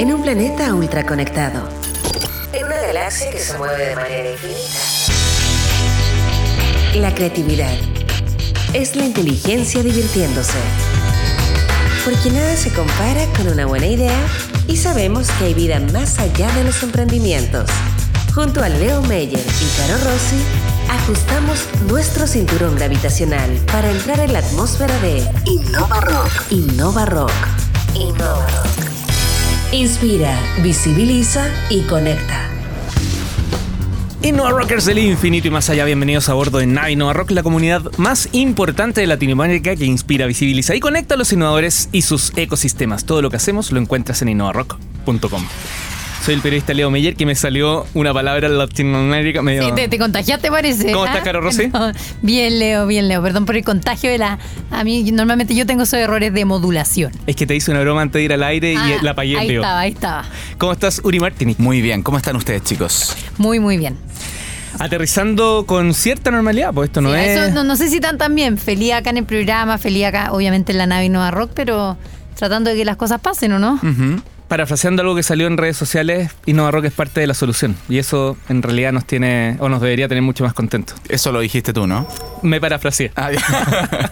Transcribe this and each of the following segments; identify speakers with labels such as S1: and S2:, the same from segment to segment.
S1: en un planeta ultraconectado. En una galaxia que se mueve de manera infinita. La creatividad es la inteligencia divirtiéndose. Porque nada se compara con una buena idea y sabemos que hay vida más allá de los emprendimientos. Junto a Leo Meyer y Caro Rossi, ajustamos nuestro cinturón gravitacional para entrar en la atmósfera de Innova Rock. Innova Rock. Innova Rock. Inspira, visibiliza y conecta.
S2: Innova Rockers del infinito y más allá, bienvenidos a bordo de Nave Innova Rock, la comunidad más importante de Latinoamérica que inspira, visibiliza y conecta a los innovadores y sus ecosistemas. Todo lo que hacemos lo encuentras en innovarock.com. Soy el periodista Leo Meyer, que me salió una palabra en Latinoamérica medio...
S3: Sí, te, te contagiaste, parece.
S2: ¿Cómo
S3: ¿ah?
S2: estás, Caro Rossi?
S3: No, bien, Leo, bien, Leo. Perdón por el contagio de la. A mí, normalmente yo tengo esos errores de modulación.
S2: Es que te hice una broma antes de ir al aire y
S3: Ah,
S2: la pagué,
S3: Ahí
S2: Leo.
S3: estaba, ahí estaba.
S2: ¿Cómo estás, Uri Martini?
S4: Muy bien, ¿cómo están ustedes, chicos?
S3: Muy, muy bien.
S2: Aterrizando con cierta normalidad, pues esto no
S3: Sí,
S2: es...
S3: eso no, no sé si tan tan bien. Feliz acá en el programa, feliz acá, obviamente en la nave Nova Rock, pero tratando de que las cosas pasen, ¿o no?
S2: Ujú. Parafraseando algo que salió en redes sociales, Innova Rock es parte de la solución. Y eso en realidad nos tiene, o nos debería tener mucho más contentos.
S4: Eso lo dijiste tú, ¿no?
S2: Me parafraseé.
S4: Ah.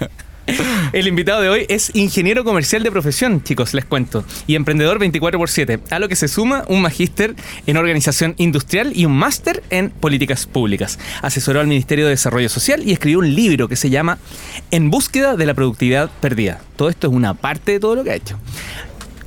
S2: El invitado de hoy es ingeniero comercial de profesión, chicos, les cuento, y emprendedor 24x7, a lo que se suma un magíster en organización industrial y un máster en políticas públicas. Asesoró al Ministerio de Desarrollo Social y escribió un libro que se llama En búsqueda de la productividad perdida. Todo esto es una parte de todo lo que ha hecho.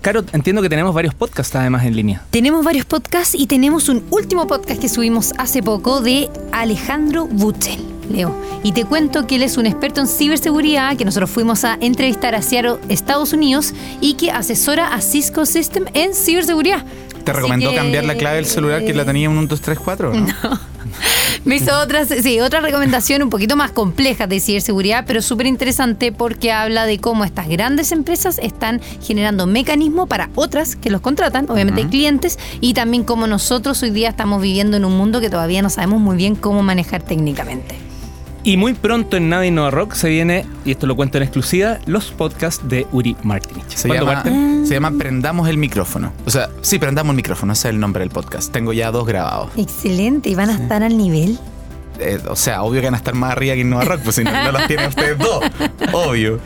S2: Caro, entiendo que tenemos varios podcasts además en línea.
S3: Tenemos varios podcasts y tenemos un último podcast que subimos hace poco de Alejandro Butzel, Leo. Y te cuento que él es un experto en ciberseguridad, que nosotros fuimos a entrevistar a Seattle, Estados Unidos, y que asesora a Cisco System en ciberseguridad.
S4: ¿Te recomendó
S3: que-
S4: cambiar la clave del celular que la tenía en un 1, 2, 3, 4? ¿no?
S3: Me hizo otra, sí, otra recomendación un poquito más compleja de ciberseguridad, pero súper interesante porque habla de cómo estas grandes empresas están generando mecanismos para otras que los contratan, obviamente hay clientes, y también cómo nosotros hoy día estamos viviendo en un mundo que todavía no sabemos muy bien cómo manejar técnicamente.
S2: Y muy pronto en Nave Innova Rock se viene, y esto lo cuento en exclusiva, los podcasts de Uri Martinich.
S4: Se
S2: ¿Cuándo
S4: llama, se llama Prendamos el micrófono. O sea, sí, Prendamos el micrófono, ese es el nombre del podcast. Tengo ya dos grabados.
S3: Excelente, ¿y van a estar al nivel?
S4: Eh, o sea, obvio que van a estar más arriba que Innova Rock, pues si no, no los tienen ustedes dos. Obvio.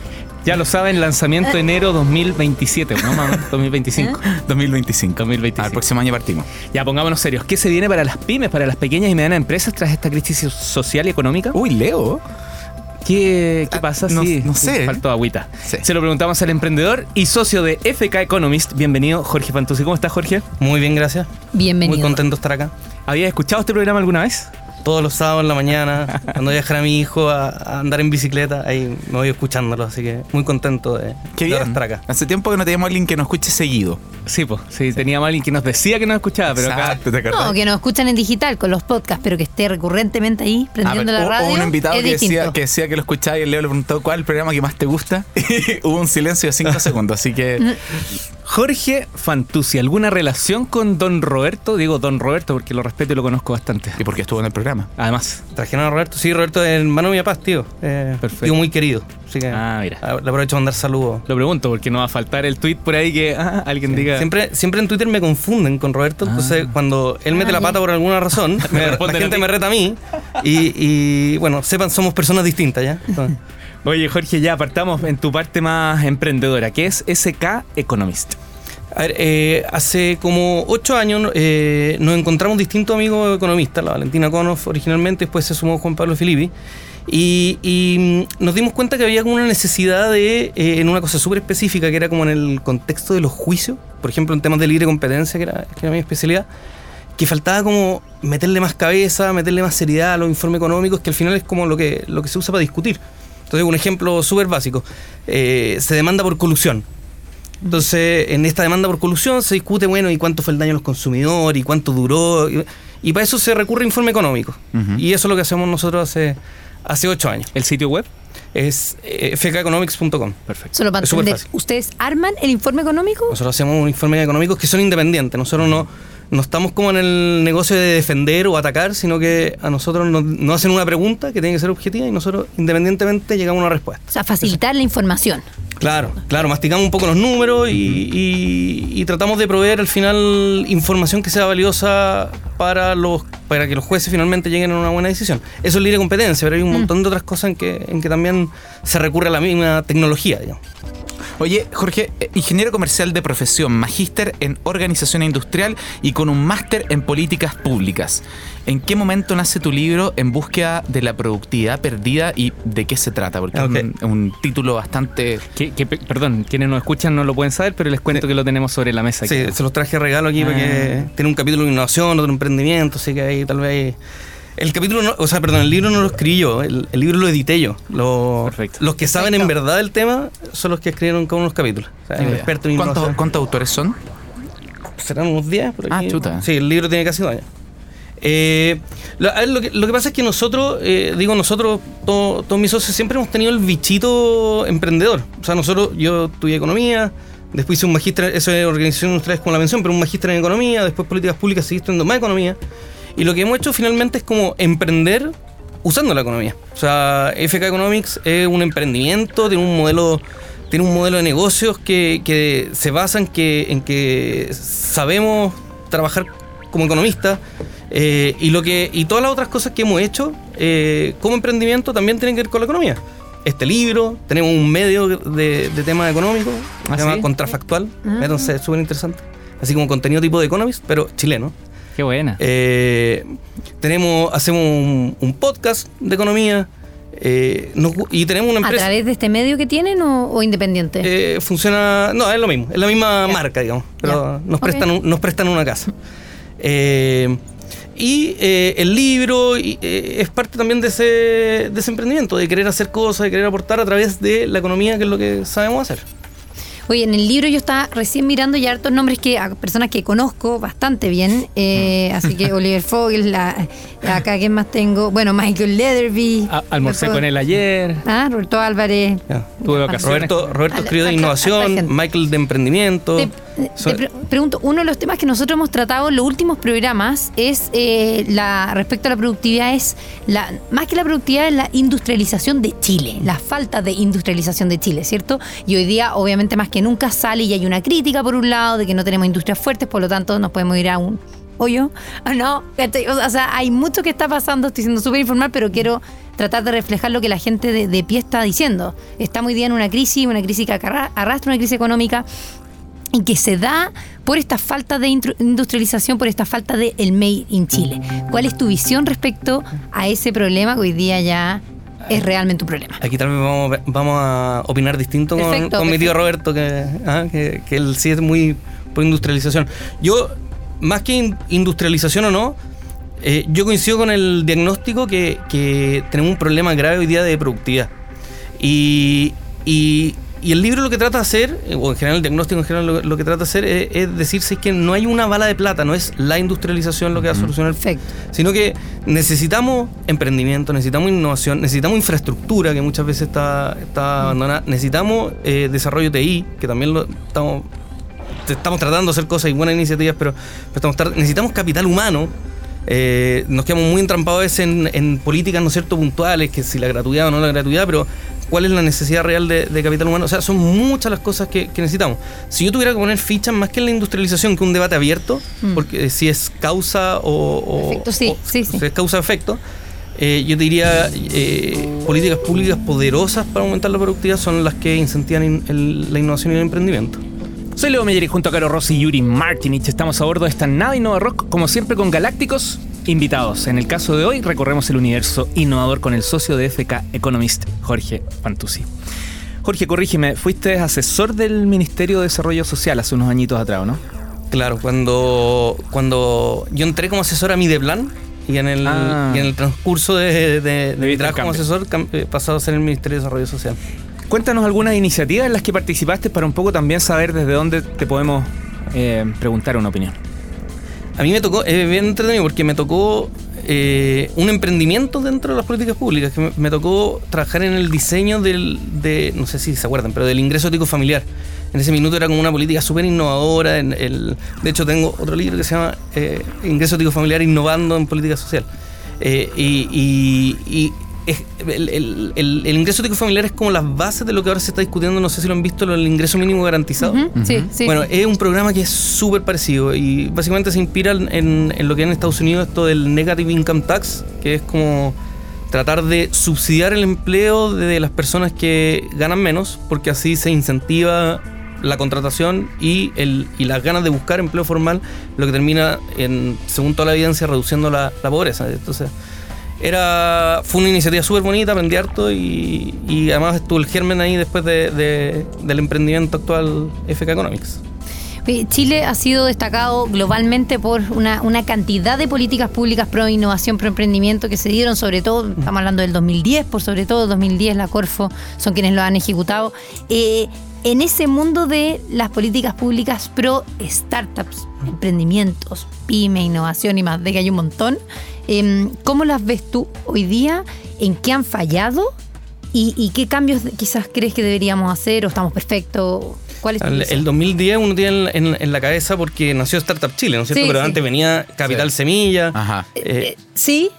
S2: Ya lo saben, lanzamiento enero 2027, ¿no? Mamá? 2025.
S4: 2025.
S2: 2025.
S4: Al próximo año partimos.
S2: Ya, pongámonos serios. ¿Qué se viene para las pymes, para las pequeñas y medianas empresas tras esta crisis social y económica?
S4: Uy, Leo.
S2: ¿Qué, qué
S4: Ah,
S2: pasa?
S4: no-
S2: sí,
S4: no sé.
S2: Faltó agüita.
S4: Sí.
S2: Se lo preguntamos al emprendedor y socio de FK Economist. Bienvenido, Jorge Fantuzzi. ¿Cómo estás, Jorge?
S5: Muy bien, gracias.
S3: Bienvenido.
S5: Muy contento de estar acá.
S2: ¿Habías escuchado este programa alguna vez?
S5: Todos los sábados en la mañana, cuando voy a dejar a mi hijo a, a andar en bicicleta, ahí me voy escuchándolo, así que muy contento de,
S4: Qué
S5: de
S4: bien.
S5: estar acá.
S4: Hace tiempo que no teníamos a alguien que nos escuche seguido.
S2: Sí, pues. Sí, teníamos a alguien que nos decía que nos escuchaba, pero acá.
S4: Exacto, ¿te acordás?
S3: No, que nos escuchan en digital con los podcasts, pero que esté recurrentemente ahí
S4: Ah,
S3: prendiendo la radio.
S4: Hubo un invitado
S3: es
S4: que decía, que decía que lo escuchaba y el Leo le preguntó cuál es el programa que más te gusta. Y hubo un silencio de 5 segundos, así que
S2: Jorge Fantuzzi, ¿alguna relación con Don Roberto? Digo Don Roberto porque lo respeto y lo conozco bastante.
S4: ¿Y por qué estuvo en el programa?
S2: Además.
S5: Trajeron a Roberto, sí, Roberto es hermano de mi papá, tío. Eh,
S2: Perfecto.
S5: Tío muy querido. Así que
S2: Ah, mira.
S5: le aprovecho a mandar saludos.
S2: Lo pregunto porque no va a faltar el tweet por ahí que ah, alguien diga.
S5: Siempre, siempre en Twitter me confunden con Roberto,
S2: Ah.
S5: entonces cuando él mete
S3: Ah,
S5: la
S3: ya.
S5: pata por alguna razón, me- la gente me reta a mí y, y, bueno, sepan, somos personas distintas ya. Entonces,
S2: Oye, Jorge, ya apartamos en tu parte más emprendedora, que es SK Economist.
S5: A ver, eh, hace como ocho años eh, nos encontramos distintos amigos economistas, la Valentina Konoff originalmente, después se sumó Juan Pablo Filippi, y, y, mm, nos dimos cuenta que había como una necesidad de, eh, en una cosa súper específica, que era como en el contexto de los juicios, por ejemplo en temas de libre competencia, que era, que era mi especialidad, que faltaba como meterle más cabeza, meterle más seriedad a los informes económicos, que al final es como lo que, lo que se usa para discutir. Entonces, un ejemplo súper básico, eh, se demanda por colusión. Entonces, en esta demanda por colusión se discute, bueno, y cuánto fue el daño a los consumidores, y cuánto duró, y, y para eso se recurre a informe económico. Y eso es lo que hacemos nosotros hace, hace ocho años.
S2: ¿El sitio web?
S5: Es eh, fkeconomics.com.
S2: Perfecto.
S3: Solo para
S5: Es
S3: entender. ¿ustedes arman el informe económico?
S5: Nosotros hacemos un informe económicos que son independientes. Nosotros no, no estamos como en el negocio de defender o atacar, sino que a nosotros nos, nos hacen una pregunta que tiene que ser objetiva y nosotros independientemente llegamos a una respuesta.
S3: O sea, facilitar la información.
S5: Claro, claro, masticamos un poco los números y, y- y tratamos de proveer al final información que sea valiosa para los para que los jueces finalmente lleguen a una buena decisión. Eso es libre competencia, pero hay un montón de otras cosas en que, en que también se recurre a la misma tecnología, digamos.
S4: Oye, Jorge, eh, ingeniero comercial de profesión, magíster en organización industrial y con un máster en políticas públicas. ¿En qué momento nace tu libro En búsqueda de la productividad perdida y de qué se trata? Porque es un, un título bastante...
S2: Que, que, pe- perdón, quienes nos escuchan no lo pueden saber, pero les cuento que lo tenemos sobre la mesa.
S5: Sí,
S2: aquí.
S5: se los traje regalo aquí porque
S2: Ah.
S5: tiene un capítulo de innovación, otro emprendimiento, así que ahí tal vez... El capítulo, no- o sea, perdón, el libro no lo escribí yo, el, el libro lo edité yo. Lo-
S2: Perfecto.
S5: Los que saben en verdad el tema son los que escribieron cada uno de los capítulos. O sea,
S4: Ah,
S5: experto en
S4: ¿Cuántos, cuántos autores son?
S5: serán unos 10 por
S4: Ah,
S5: aquí.
S4: chuta.
S5: Sí, el libro tiene casi dos años. Eh, lo, a ver, lo que, lo que pasa es que nosotros, eh, digo nosotros, todo- todos mis socios, siempre hemos tenido el bichito emprendedor. O sea, nosotros, yo estudié economía, después hice un magíster, eso es organización industrial con la mención, pero un magíster en economía, después políticas públicas, seguí estudiando más economía. Y lo que hemos hecho finalmente es como emprender usando la economía. O sea, FK Economics es un emprendimiento, tiene un modelo, tiene un modelo de negocios que, que se basa en que, en que sabemos trabajar como economistas eh, y lo que y todas las otras cosas que hemos hecho eh, como emprendimiento también tienen que ver con la economía. Este libro, tenemos un medio de, de temas económicos,
S2: ¿Ah,
S5: se llama
S2: sí?
S5: Contrafactual,
S3: Ah.
S5: métanse, es súper interesante. Así como contenido tipo de Economist, pero chileno.
S2: Qué buena.
S5: Eh, tenemos, hacemos un, un podcast de economía eh, nos y tenemos una
S3: ¿A
S5: empresa.
S3: través de este medio que tienen o, o independiente?
S5: Eh, funciona, no, es lo mismo, es la misma marca, digamos, pero nos, prestan un- nos prestan una casa. Eh, y eh, el libro y, eh, es parte también de ese, de ese emprendimiento, de querer hacer cosas, de querer aportar a través de la economía, que es lo que sabemos hacer.
S3: Oye, en el libro yo estaba recién mirando ya hartos nombres que a personas que conozco bastante bien. eh, así que Oliver Fogel, la, acá quién más tengo, bueno, Michael Leatherby.
S2: A- almorcé con él ayer.
S3: Ah, Roberto Álvarez.
S5: Ya.
S2: Tuve vacaciones.
S5: Roberto, Roberto escribió de innovación. Michael de emprendimiento.
S3: Te,
S5: So-
S3: te pre- pregunto, uno de los temas que nosotros hemos tratado en los últimos programas es eh, la respecto a la productividad es la más que la productividad es la industrialización de Chile, la falta de industrialización de Chile, ¿cierto? Y hoy día obviamente más que nunca sale y hay una crítica por un lado de que no tenemos industrias fuertes, por lo tanto nos podemos ir a un hoyo. Ah, no, ¿cachai? o sea, hay mucho que está pasando, estoy siendo súper informal, pero quiero tratar de reflejar lo que la gente de, pie está diciendo. Estamos hoy día en una crisis, una crisis que arra- arrastra una crisis económica y que se da por esta falta de industrialización, por esta falta de el made in Chile. ¿Cuál es tu visión respecto a ese problema que hoy día ya es realmente un problema?
S5: Aquí tal vez vamos, a- vamos a opinar distinto con,
S3: Perfecto,
S5: con mi tío. Roberto, que, ah, que, que él sí es muy por industrialización. Yo, más que in- industrialización o no, eh, yo coincido con el diagnóstico que, que tenemos un problema grave hoy día de productividad. Y, y- y el libro lo que trata de hacer, eh, o en general el diagnóstico en general lo, lo que trata de hacer es, es decirse que no hay una bala de plata, no es la industrialización lo que va a solucionar el
S3: Perfecto.
S5: sino que necesitamos emprendimiento, necesitamos innovación, necesitamos infraestructura que muchas veces está, está abandonada, necesitamos eh, desarrollo TI, que también lo estamos, estamos tratando de hacer cosas y buenas iniciativas, pero, pero estamos necesitamos capital humano. Eh, nos quedamos muy entrampados en, en políticas, ¿no es cierto?, puntuales, que si la gratuidad o no la gratuidad, pero cuál es la necesidad real de, de capital humano. O sea, son muchas las cosas que, que necesitamos. Si yo tuviera que poner fichas más que en la industrialización, que un debate abierto,
S3: Mm.
S5: porque eh, si es causa o, o-
S3: Efecto, sí,
S5: o-
S3: sí, sí.
S5: si es causa-efecto, eh, yo diría eh, políticas públicas poderosas para aumentar la productividad son las que incentivan in- el- la innovación y el emprendimiento.
S2: Soy Leo Meyer y junto a Caro Rossi y Yuri Martinich estamos a bordo de esta nave Innova Rock, como siempre con galácticos invitados. En el caso de hoy recorremos el universo innovador con el socio de FK Economist, Jorge Fantuzzi. Jorge, corrígeme, fuiste asesor del Ministerio de Desarrollo Social hace unos añitos atrás, ¿no?
S5: Claro, cuando, cuando yo entré como asesor a Mideplan y en el,
S2: Ah.
S5: y en el transcurso de, de- de mi trabajo como asesor he pasado a ser el Ministerio de Desarrollo Social.
S2: Cuéntanos algunas iniciativas en las que participaste para un poco también saber desde dónde te podemos eh, preguntar una opinión.
S5: A mí me tocó, es bien entretenido porque me tocó eh, un emprendimiento dentro de las políticas públicas, que me, tocó trabajar en el diseño del, de, no sé si se acuerdan, pero del ingreso ético familiar. En ese minuto era como una política súper innovadora. De hecho, tengo otro libro que se llama eh, Ingreso ético familiar innovando en política social. Eh, y es- el, el- el- el ingreso único familiar es como las bases de lo que ahora se está discutiendo, no sé si lo han visto, del ingreso mínimo garantizado.
S3: Sí, sí.
S5: Bueno, es un programa que es súper parecido y básicamente se inspira en, en lo que hay en Estados Unidos esto del negative income tax, que es como tratar de subsidiar el empleo de las personas que ganan menos, porque así se incentiva la contratación y, el, y las ganas de buscar empleo formal, lo que termina, en, según toda la evidencia, reduciendo la, la pobreza. Entonces, era, fue una iniciativa súper bonita, aprendí harto y, y además estuvo el germen ahí después de- de- del emprendimiento actual FK Economics.
S3: Chile ha sido destacado globalmente por una, una cantidad de políticas públicas pro innovación, pro emprendimiento que se dieron, sobre todo, estamos hablando del 2010, por sobre todo 2010, la Corfo son quienes lo han ejecutado. Eh, en ese mundo de las políticas públicas pro startups, emprendimientos, pyme, innovación y más, de que hay un montón, em, ¿cómo las ves tú hoy día? ¿En qué han fallado? ¿Y, y qué cambios quizás crees que deberíamos hacer? ¿O estamos perfectos? ¿Cuál es tu
S5: El, el 2010 uno tiene en, en- en la cabeza porque nació Startup Chile, ¿no es cierto?
S3: Sí,
S5: Pero
S3: sí.
S5: antes venía Capital
S4: Sí.
S5: Semilla.
S4: Ajá.
S5: eh,
S3: Eh, sí.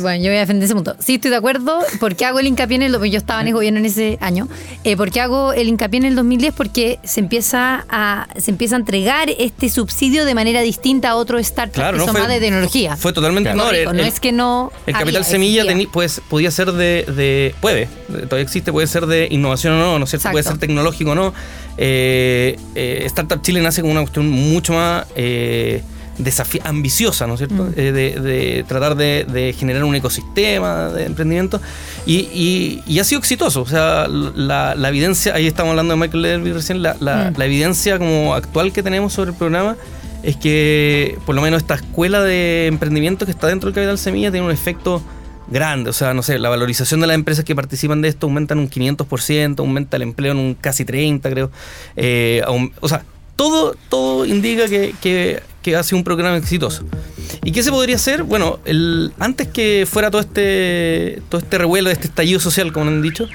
S3: Bueno, yo voy a defender ese punto. Sí, estoy de acuerdo. ¿Por qué hago el hincapié en el... Yo estaba en el gobierno en ese año. Eh, ¿Por qué hago el hincapié en el 2010? Porque se empieza a, se empieza a entregar este subsidio de manera distinta a otros startups
S5: Claro,
S3: que
S5: no
S3: son
S5: fue-
S3: más de tecnología.
S5: Fue totalmente
S3: No,
S5: no, el-
S3: no es que no
S5: El
S3: había,
S5: capital semilla teni- pues, podía ser de, de- Puede, todavía existe, puede ser de innovación o no, ¿no es cierto? Puede ser tecnológico o no. Eh, eh, Startup Chile nace como una cuestión mucho más eh, ambiciosa, ¿no es cierto?
S3: Mm.
S5: Eh, de, de tratar de, de generar un ecosistema de emprendimiento. Y, y- y ha sido exitoso. O sea, la, la evidencia, ahí estamos hablando de Michael Levy recién, la, la-
S3: Mm.
S5: la evidencia como actual que tenemos sobre el programa es que por lo menos esta escuela de emprendimiento que está dentro del Capital Semilla tiene un efecto grande. O sea, no sé, la valorización de las empresas que participan de esto aumenta en un 500%, aumenta el empleo en un casi 30%, creo. Eh, o sea, todo, todo indica que, que, que ha sido un programa exitoso. ¿Y qué se podría hacer? Bueno, el, antes que fuera todo este, todo este revuelo, este estallido social, como han dicho,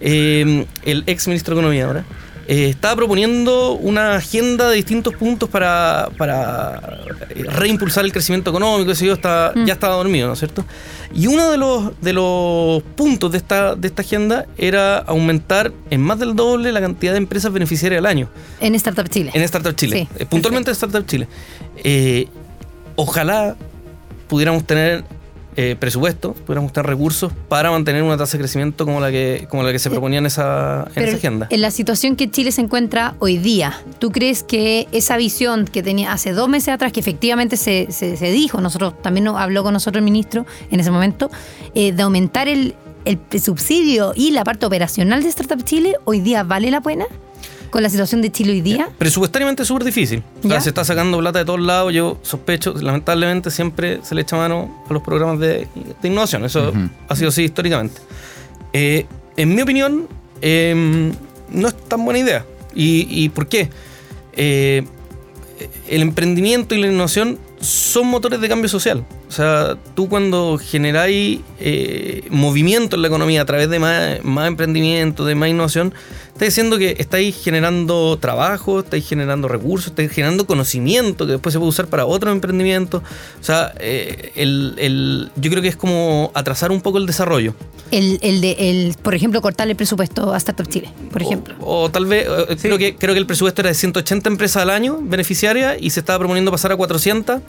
S5: eh, el ex ministro de Economía ahora, eh, estaba proponiendo una agenda de distintos puntos para, para eh, reimpulsar el crecimiento económico, ese yo está,
S3: Mm.
S5: ya estaba dormido, ¿no es cierto? Y uno de los, de los puntos de esta, de esta agenda era aumentar en más del doble la cantidad de empresas beneficiarias al año
S3: En Startup Chile.
S5: en Startup Chile.
S3: Sí,
S5: Eh, puntualmente en Startup Chile. Eh, ojalá pudiéramos tener eh, presupuesto, pudiéramos tener recursos para mantener una tasa de crecimiento como la que, como la que se proponía en esa, en
S3: Pero
S5: esa agenda.
S3: en la situación que Chile se encuentra hoy día, ¿tú crees que esa visión que tenía hace dos meses atrás, que efectivamente se, se- se dijo, nosotros también nos habló con nosotros el ministro en ese momento, eh, de aumentar el, el subsidio y la parte operacional de Startup Chile, hoy día vale la pena? Con la situación de Chile hoy día.
S5: Presupuestariamente es súper difícil. O sea,
S3: ¿Ya?
S5: se está sacando plata de todos lados. Yo sospecho, lamentablemente, siempre se le echa mano a los programas de, de innovación. Eso
S4: Ujú.
S5: ha sido así históricamente. Eh, en mi opinión, eh, no es tan buena idea. ¿Y, y por qué? Eh, el emprendimiento y la innovación son motores de cambio social. O sea, tú cuando generáis eh, movimiento en la economía a través de más, más emprendimiento, de más innovación, estáis diciendo que estáis generando trabajo, estáis generando recursos, estáis generando conocimiento que después se puede usar para otros emprendimientos. O sea, eh, el- el- yo creo que es como atrasar un poco el desarrollo.
S3: El, el de, el, por ejemplo, cortarle el presupuesto a Startup Chile, por ejemplo.
S5: O, tal vez, eh, creo, que, creo que el presupuesto era de 180 empresas al año beneficiarias y se estaba proponiendo pasar a 400.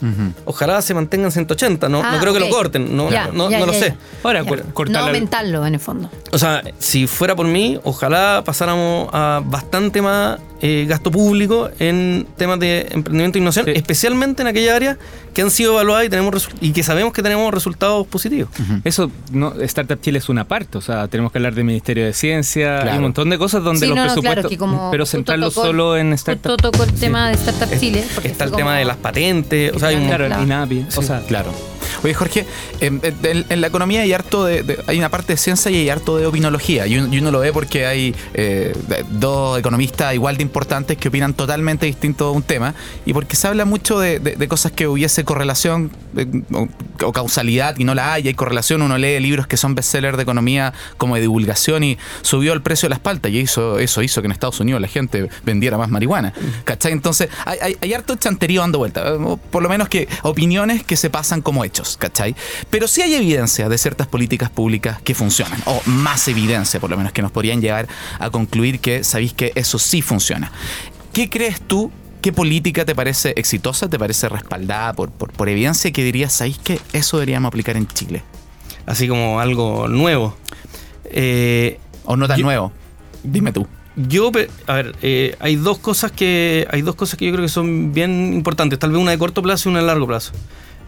S5: Ojalá se mantengan 180. No,
S3: Ah,
S5: no creo que lo corten, no,
S3: Ya,
S5: no,
S3: ya,
S5: no lo
S3: ya,
S5: sé.
S2: Ahora, cortar
S3: no aumentarlo, en el fondo.
S5: O sea, si fuera por mí, ojalá pasáramos a bastante más eh, gasto público en temas de emprendimiento e innovación,
S2: Sí.
S5: especialmente en aquellas áreas que han sido evaluadas y, tenemos y que sabemos que tenemos resultados positivos.
S2: Eso, no, Startup Chile es una parte, o sea, tenemos que hablar del Ministerio de Ciencia, hay un montón de cosas donde
S3: Sí,
S2: los
S3: no, no,
S2: presupuestos,
S3: claro,
S2: pero centrarlo
S3: tocó-
S2: solo en Startup
S3: tocó el tema de Startup Chile. porque
S5: Está el tema
S3: como-
S5: de las patentes, o sea, hay un
S3: Claro.
S2: Claro, INAPI, o sea,
S4: Claro. Oye, Jorge, en, la economía hay harto de, hay una parte de ciencia y hay harto de opinología. Y uno, y uno lo ve porque hay eh, dos economistas igual de importantes que opinan totalmente distinto de un tema. Y porque se habla mucho de, cosas que hubiese correlación eh, o, causalidad y no la hay. Hay correlación. Uno lee libros que son bestsellers de economía como de divulgación y subió el precio de las paltas. Y eso, eso hizo que en Estados Unidos la gente vendiera más marihuana. ¿Cachai? Entonces hay, hay, hay harto chanterío dando vuelta. Por lo menos que opiniones que se pasan como hechos. ¿Cachai? Pero sí hay evidencia de ciertas políticas públicas que funcionan, o más evidencia por lo menos, que nos podrían llevar a concluir que sabéis que eso sí funciona. ¿Qué crees tú? ¿Qué política te parece exitosa, te parece respaldada por, por, por evidencia que dirías, sabéis que eso deberíamos aplicar en Chile?
S5: Así como algo nuevo. Eh,
S4: O no tan
S5: Yo-
S4: nuevo. Dime tú.
S5: Yo, a ver, eh, hay dos cosas que hay dos cosas que yo creo que son bien importantes. Tal vez una de corto plazo y una de largo plazo.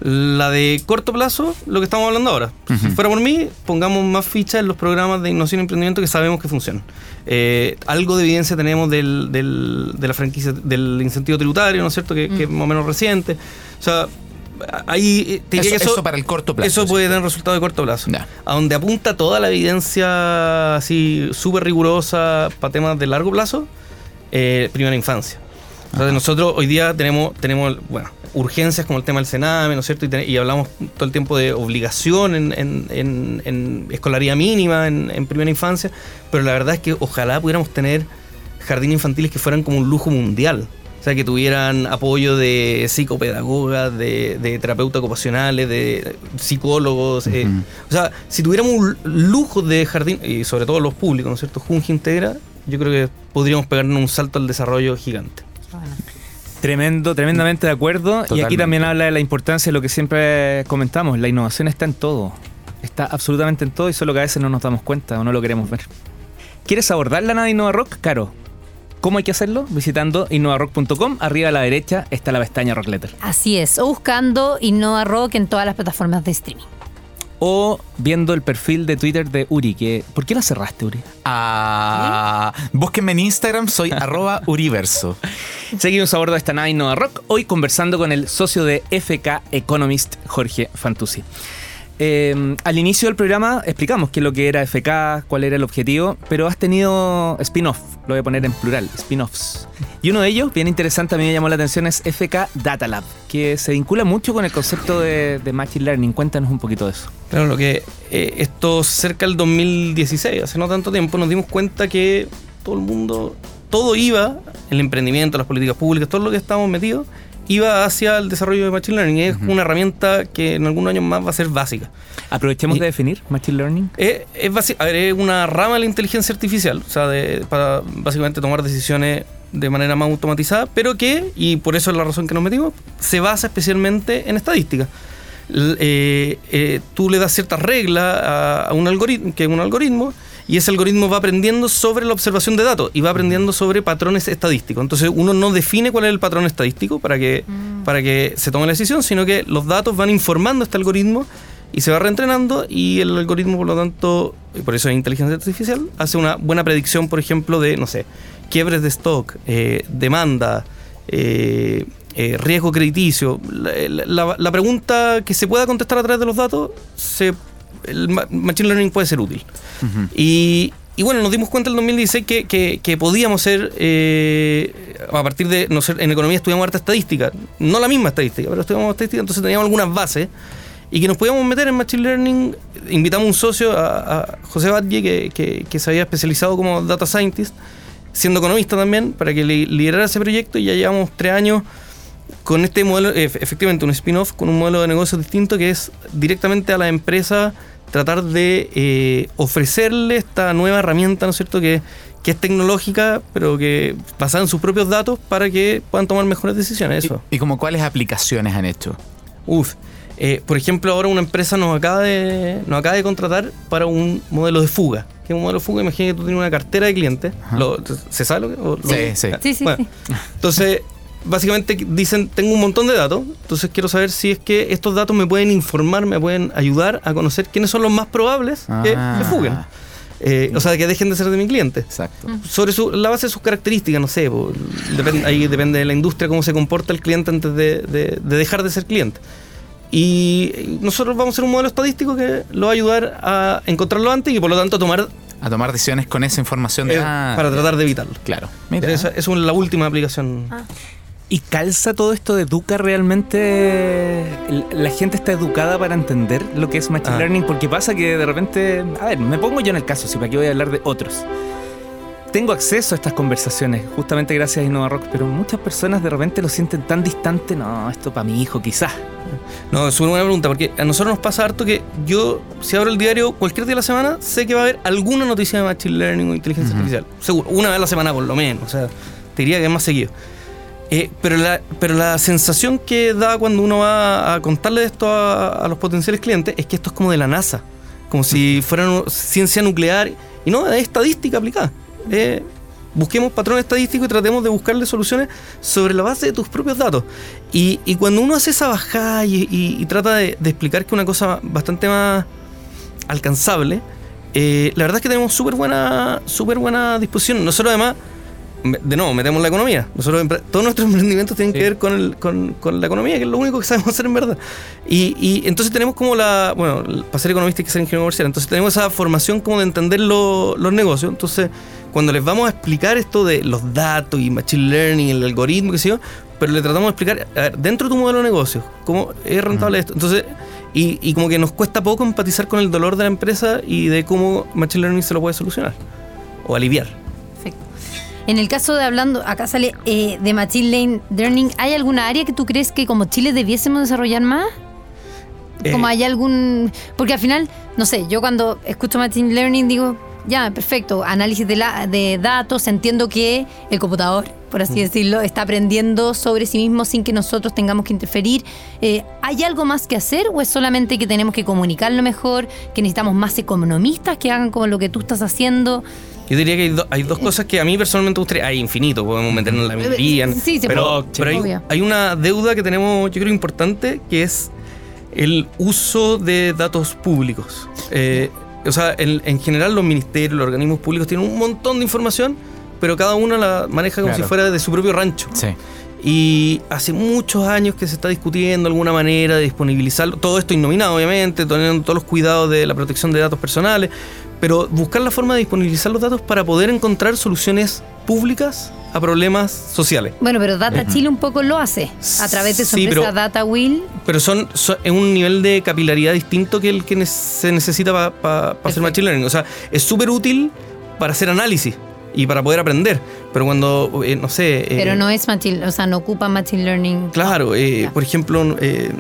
S5: La de corto plazo, lo que estamos hablando ahora. Si fuera por mí, pongamos más fichas en los programas de innovación y emprendimiento que sabemos que funcionan. Eh, algo de evidencia tenemos del, del- de la franquicia, del incentivo tributario, ¿no es cierto? Que, que es más o menos reciente. O sea, ahí eh, te
S4: Eso, eso para el corto plazo.
S5: eso puede tener resultados de corto plazo. A donde apunta toda la evidencia así súper rigurosa para temas de largo plazo, eh, primera infancia. Entonces nosotros hoy día tenemos, tenemos bueno, urgencias como el tema del Sename, ¿no es cierto? Y, hablamos todo el tiempo de obligación en, en- en- en escolaría mínima, en, primera infancia, pero la verdad es que ojalá pudiéramos tener jardines infantiles que fueran como un lujo mundial. O sea, que tuvieran apoyo de psicopedagogas, de, de terapeutas ocupacionales, de psicólogos. eh, o sea, si tuviéramos un lujo de jardín, y sobre todo los públicos, ¿no es cierto? Junji Integra, yo creo que podríamos pegarnos un salto al desarrollo gigante.
S2: Tremendo, tremendamente de acuerdo. Y aquí también habla de la importancia de lo que siempre comentamos. La innovación está en todo. Está absolutamente en todo y solo que a veces no nos damos cuenta o no lo queremos ver. ¿Quieres abordar la nada Innova Rock? Caro. ¿Cómo hay que hacerlo? Visitando innovarock.com. Arriba a la derecha está la pestaña Rock Letter.
S3: Así es, o buscando Innova Rock en todas las plataformas de streaming.
S2: O viendo el perfil de Twitter de Uri. Que, ¿Por qué la cerraste, Uri?
S4: Ah, búsquenme en Instagram, soy arroba Uriverso.
S2: Seguimos a bordo de esta nave Innova Rock, hoy conversando con el socio de FK Economist, Jorge Fantuzzi. Eh, al inicio del programa explicamos qué es lo que era FK, cuál era el objetivo, pero has tenido spin-off, lo voy a poner en plural, spin-offs. Y uno de ellos, bien interesante, a mí me llamó la atención, es FK Data Lab, que se vincula mucho con el concepto de, de Machine Learning. Cuéntanos un poquito de eso.
S5: Claro, lo que eh, esto cerca del 2016, hace no tanto tiempo, nos dimos cuenta que todo el mundo, todo iba, el emprendimiento, las políticas públicas, todo lo que estábamos metidos, iba hacia el desarrollo de Machine Learning. Es una herramienta que en algunos años más va a ser básica.
S2: Aprovechemos
S5: Y-
S2: de definir Machine Learning.
S5: Es, es, basi- a ver, es una rama de la inteligencia artificial, o sea, de- para básicamente tomar decisiones de manera más automatizada, pero que, y por eso es la razón que nos metimos, se basa especialmente en estadística. Eh, eh, tú le das ciertas reglas a, a un algoritmo, que es un algoritmo, y ese algoritmo va aprendiendo sobre la observación de datos y va aprendiendo sobre patrones estadísticos. Entonces uno no define cuál es el patrón estadístico para que, para que se tome la decisión, sino que los datos van informando a este algoritmo y se va reentrenando y el algoritmo, por lo tanto, y por eso es inteligencia artificial, hace una buena predicción, por ejemplo, de, no sé, quiebres de stock, eh, demanda, eh, eh, riesgo crediticio. La, la- la pregunta que se pueda contestar a través de los datos, se, el Machine Learning puede ser útil. Y, y bueno, nos dimos cuenta en el 2016 que, que, que podíamos ser, eh, a partir de, no sé, en economía estudiamos harta estadística, no la misma estadística, pero estudiamos estadística, entonces teníamos algunas bases y que nos podíamos meter en Machine Learning. Invitamos a un socio, a, a José Batlle, que, que, que se había especializado como Data Scientist, siendo economista también, para que li- liderara ese proyecto y ya llevamos tres años con este modelo, eh, efectivamente un spin-off, con un modelo de negocio distinto que es directamente a la empresa tratar de eh, ofrecerle esta nueva herramienta, ¿no es cierto?, que, que es tecnológica, pero que basada en sus propios datos para que puedan tomar mejores decisiones. Eso.
S4: ¿Y, y como cuáles aplicaciones han hecho?
S5: Uf. Eh, por ejemplo, ahora una empresa nos acaba de nos acaba de contratar para un modelo de fuga. Que es un modelo de fuga, imagina que tú tienes una cartera de clientes. Lo- ¿Se sabe lo que? lo-
S4: Sí, sí.
S3: Sí, sí,
S5: Bueno,
S3: sí.
S5: Entonces, básicamente dicen, tengo un montón de datos, entonces quiero saber si es que estos datos me pueden informar, me pueden ayudar a conocer quiénes son los más probables que
S4: Ah.
S5: se fuguen. Eh, o sea, que dejen de ser de mi cliente.
S4: Exacto.
S5: Sobre su, la base de sus características, no sé, po, ahí depende de la industria, cómo se comporta el cliente antes de, de- de dejar de ser cliente. Y nosotros vamos a hacer un modelo estadístico que lo va a ayudar a encontrarlo antes y por lo tanto a tomar
S4: A tomar decisiones con esa información de...
S5: eh,
S4: Ah,
S5: para tratar de evitarlo.
S4: Claro. Mira.
S5: Esa esa es la última aplicación.
S2: ¿Y calza todo esto? ¿Educa realmente? ¿La gente está educada para entender lo que es Machine
S5: Ah.
S2: Learning? Porque pasa que de repente, a ver, me pongo yo en el caso, si para qué voy a hablar de otros. Tengo acceso a estas conversaciones, justamente gracias a Innova Rock, pero muchas personas de repente lo sienten tan distante. No, esto para mi hijo quizás.
S5: No, es una buena pregunta, porque a nosotros nos pasa harto que yo, si abro el diario cualquier día de la semana, sé que va a haber alguna noticia de Machine Learning o inteligencia artificial. Seguro, una vez a la semana por lo menos. O sea, te diría que es más seguido. Eh, pero, la, pero la sensación que da cuando uno va a contarle esto a, a los potenciales clientes es que esto es como de la NASA. Como si fuera ciencia nuclear. Y no, es estadística aplicada. Eh, busquemos patrones estadísticos y tratemos de buscarle soluciones sobre la base de tus propios datos. Y, y cuando uno hace esa bajada y, y- y trata de, de explicar que una cosa bastante más alcanzable, eh, la verdad es que tenemos súper buena, súper buena disposición. Nosotros además, de nuevo, metemos la economía. Nosotros, todos nuestros emprendimientos tienen que ver con, el- con- con la economía, que es lo único que sabemos hacer en verdad. Y, y entonces tenemos como la, bueno, para ser economista hay que ser ingeniero comercial, entonces tenemos esa formación como de entender lo- los negocios. Entonces, cuando les vamos a explicar esto de los datos y machine learning, el algoritmo, qué sé yo, pero le tratamos de explicar, a ver, dentro de tu modelo de negocio, cómo es rentable esto. Entonces, y, y como que nos cuesta poco empatizar con el dolor de la empresa y de cómo machine learning se lo puede solucionar o aliviar.
S3: En el caso de hablando, acá sale eh, de Machine Lane Learning, ¿hay alguna área que tú crees que como Chile debiésemos desarrollar más? Como
S5: Eh,
S3: hay algún... Porque al final, no sé, yo cuando escucho Machine Learning digo, ya, perfecto, análisis de, la, de datos, entiendo que el computador, por así decirlo, está aprendiendo sobre sí mismo sin que nosotros tengamos que interferir. Eh, ¿Hay algo más que hacer o es solamente que tenemos que comunicarlo mejor, que necesitamos más economistas que hagan como lo que tú estás haciendo?
S5: Yo diría que hay, do- hay dos cosas que a mí personalmente me gustaría. Hay infinito, podemos meternos en la minería.
S3: Sí, se
S5: pero,
S3: puede,
S5: pero hay, hay una deuda que tenemos, yo creo, importante, que es el uso de datos públicos. Eh, o sea, en, en general los ministerios, los organismos públicos tienen un montón de información, pero cada uno la maneja como
S4: Claro.
S5: si fuera de su propio rancho.
S4: Sí.
S5: Y hace muchos años que se está discutiendo alguna manera de disponibilizarlo. Todo esto innominado, obviamente, teniendo todos los cuidados de la protección de datos personales. Pero buscar la forma de disponibilizar los datos para poder encontrar soluciones públicas a problemas sociales.
S3: Bueno, pero Data Chile un poco lo hace a través de su
S5: Sí,
S3: empresa
S5: pero-
S3: Data Will.
S5: Pero son, son- es un nivel de capilaridad distinto que el que ne- se necesita para hacer machine learning. O sea, es súper útil para hacer análisis y para poder aprender. Pero cuando, eh, no sé... eh,
S3: Pero no es machine, o sea, no ocupa machine learning.
S5: Claro, eh, por ejemplo, eh,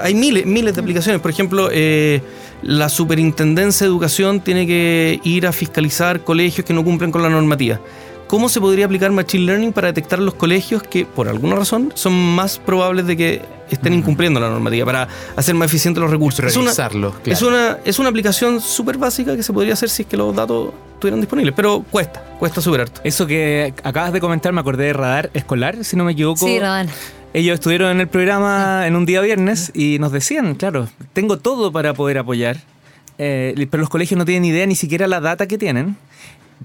S5: hay miles, miles de aplicaciones. Por ejemplo, eh, la Superintendencia de Educación tiene que ir a fiscalizar colegios que no cumplen con la normativa. ¿Cómo se podría aplicar Machine Learning para detectar los colegios que, por alguna razón, son más probables de que estén incumpliendo la normativa, para hacer más eficientes los recursos? Es una,
S4: Priorizarlos, claro.
S5: es una, es una aplicación súper básica que se podría hacer si es que los datos estuvieran disponibles, pero cuesta, cuesta súper harto.
S2: Eso que acabas de comentar, me acordé de Radar Escolar, si no me equivoco.
S3: Sí, Radar.
S2: Ellos estuvieron en el programa en un día viernes y nos decían, claro, tengo todo para poder apoyar, eh, pero los colegios no tienen idea ni siquiera la data que tienen.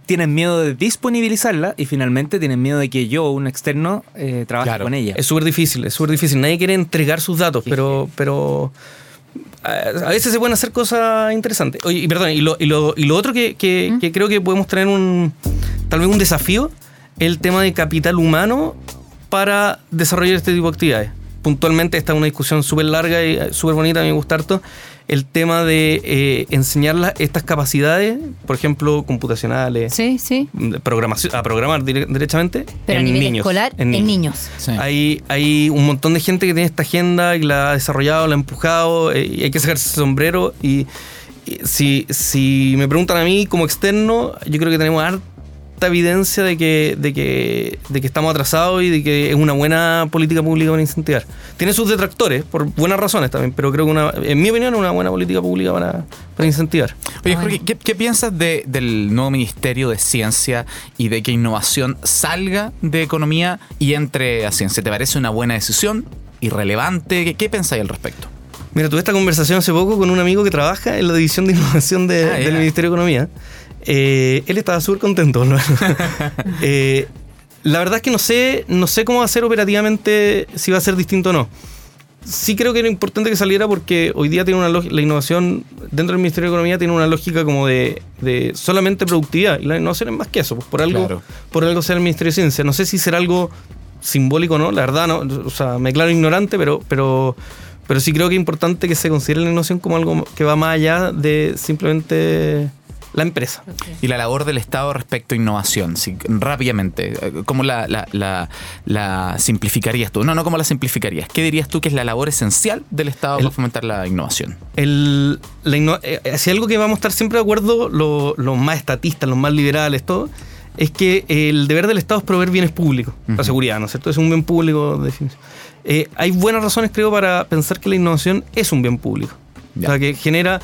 S2: Tienen miedo de disponibilizarla y finalmente tienen miedo de que yo, un externo, eh, trabaje
S4: Claro.
S2: con ella.
S5: Es súper difícil, es súper difícil. Nadie quiere entregar sus datos, pero, pero a a veces se pueden hacer cosas interesantes. Oye, y perdón, y lo, y lo, y lo otro que, que- que creo que podemos tener un tal vez un desafío, el tema de capital humano para desarrollar este tipo de actividades. Puntualmente, esta es una discusión súper larga y eh, súper bonita, a mí me gusta harto. El tema de eh, enseñar estas capacidades, por ejemplo, computacionales,
S3: Sí, sí.
S5: de programación, a programar dire- derechamente,
S3: Pero a
S5: en
S3: nivel
S5: niños,
S3: escolar, en niños.
S4: Sí.
S5: hay, hay un montón de gente que tiene esta agenda y la ha desarrollado, la ha empujado eh, y hay que sacarse el sombrero. Y, y si, si me preguntan a mí como externo, yo creo que tenemos harta evidencia de que, de, que, de que estamos atrasados y de que es una buena política pública para incentivar. Tiene sus detractores, por buenas razones también, pero creo que una, en mi opinión es una buena política pública para, para incentivar.
S4: Oye, Jorge, ¿qué, qué piensas de- del nuevo Ministerio de Ciencia y de que innovación salga de economía y entre a ciencia? ¿Te parece una buena decisión? ¿Irrelevante? ¿Qué, qué pensáis al respecto?
S5: Mira, tuve esta conversación hace poco con un amigo que trabaja en la división de innovación de-
S4: Ah,
S5: del Ministerio de Economía. Eh, él estaba súper contento. ¿no? Eh, la verdad es que no sé, no sé cómo va a ser operativamente, si va a ser distinto o no. Sí creo que era importante que saliera porque hoy día tiene una la innovación dentro del Ministerio de Economía tiene una lógica como de, de solamente productividad. Y la innovación es más que eso, pues por algo,
S4: Claro.
S5: por algo sea el Ministerio de Ciencia. No sé si será algo simbólico o no, la verdad no. O sea, me declaro ignorante, pero, pero, pero sí creo que es importante que se considere la innovación como algo que va más allá de simplemente la empresa.
S4: Y la labor del Estado respecto a innovación, sí, rápidamente, eh, ¿cómo la, la- la- la simplificarías tú? No, no, ¿cómo la simplificarías? ¿Qué dirías tú que es la labor esencial del Estado
S5: El-
S4: para fomentar la innovación?
S5: El, la inno- eh, si algo que vamos a estar siempre de acuerdo, lo- los más estatistas, los más liberales, todo, es que el deber del Estado es proveer bienes públicos, la seguridad, ¿no es cierto? Es un bien público de definición. Eh, hay buenas razones, creo, para pensar que la innovación es un bien público.
S4: Ya.
S5: O sea, que genera,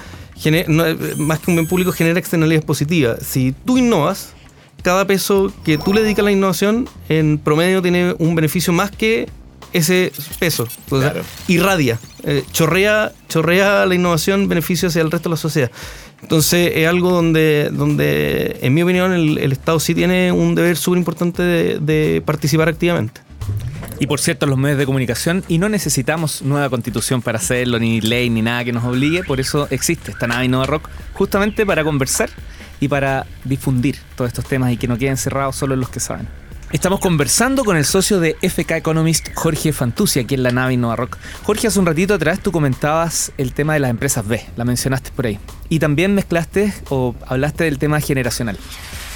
S5: no, eh, más que un bien público, genera externalidades positivas. Si tú innovas, cada peso que tú le dedicas a la innovación, en promedio tiene un beneficio más que ese peso. Sea,
S4: Claro.
S5: irradia, eh, chorrea, chorrea la innovación beneficio hacia el resto de la sociedad. Entonces es algo donde, donde en mi opinión, el, el Estado sí tiene un deber súper importante de, de participar activamente.
S2: Y por cierto, los medios de comunicación, y no necesitamos nueva constitución para hacerlo, ni ley, ni nada que nos obligue, por eso existe esta nave Innova Rock, justamente para conversar y para difundir todos estos temas y que no queden cerrados solo en los que saben. Estamos conversando con el socio de FK Economist, Jorge Fantuzzi, aquí en la nave Innova Rock. Jorge, hace un ratito atrás tú comentabas el tema de las empresas B, la mencionaste por ahí. Y también mezclaste o hablaste del tema generacional.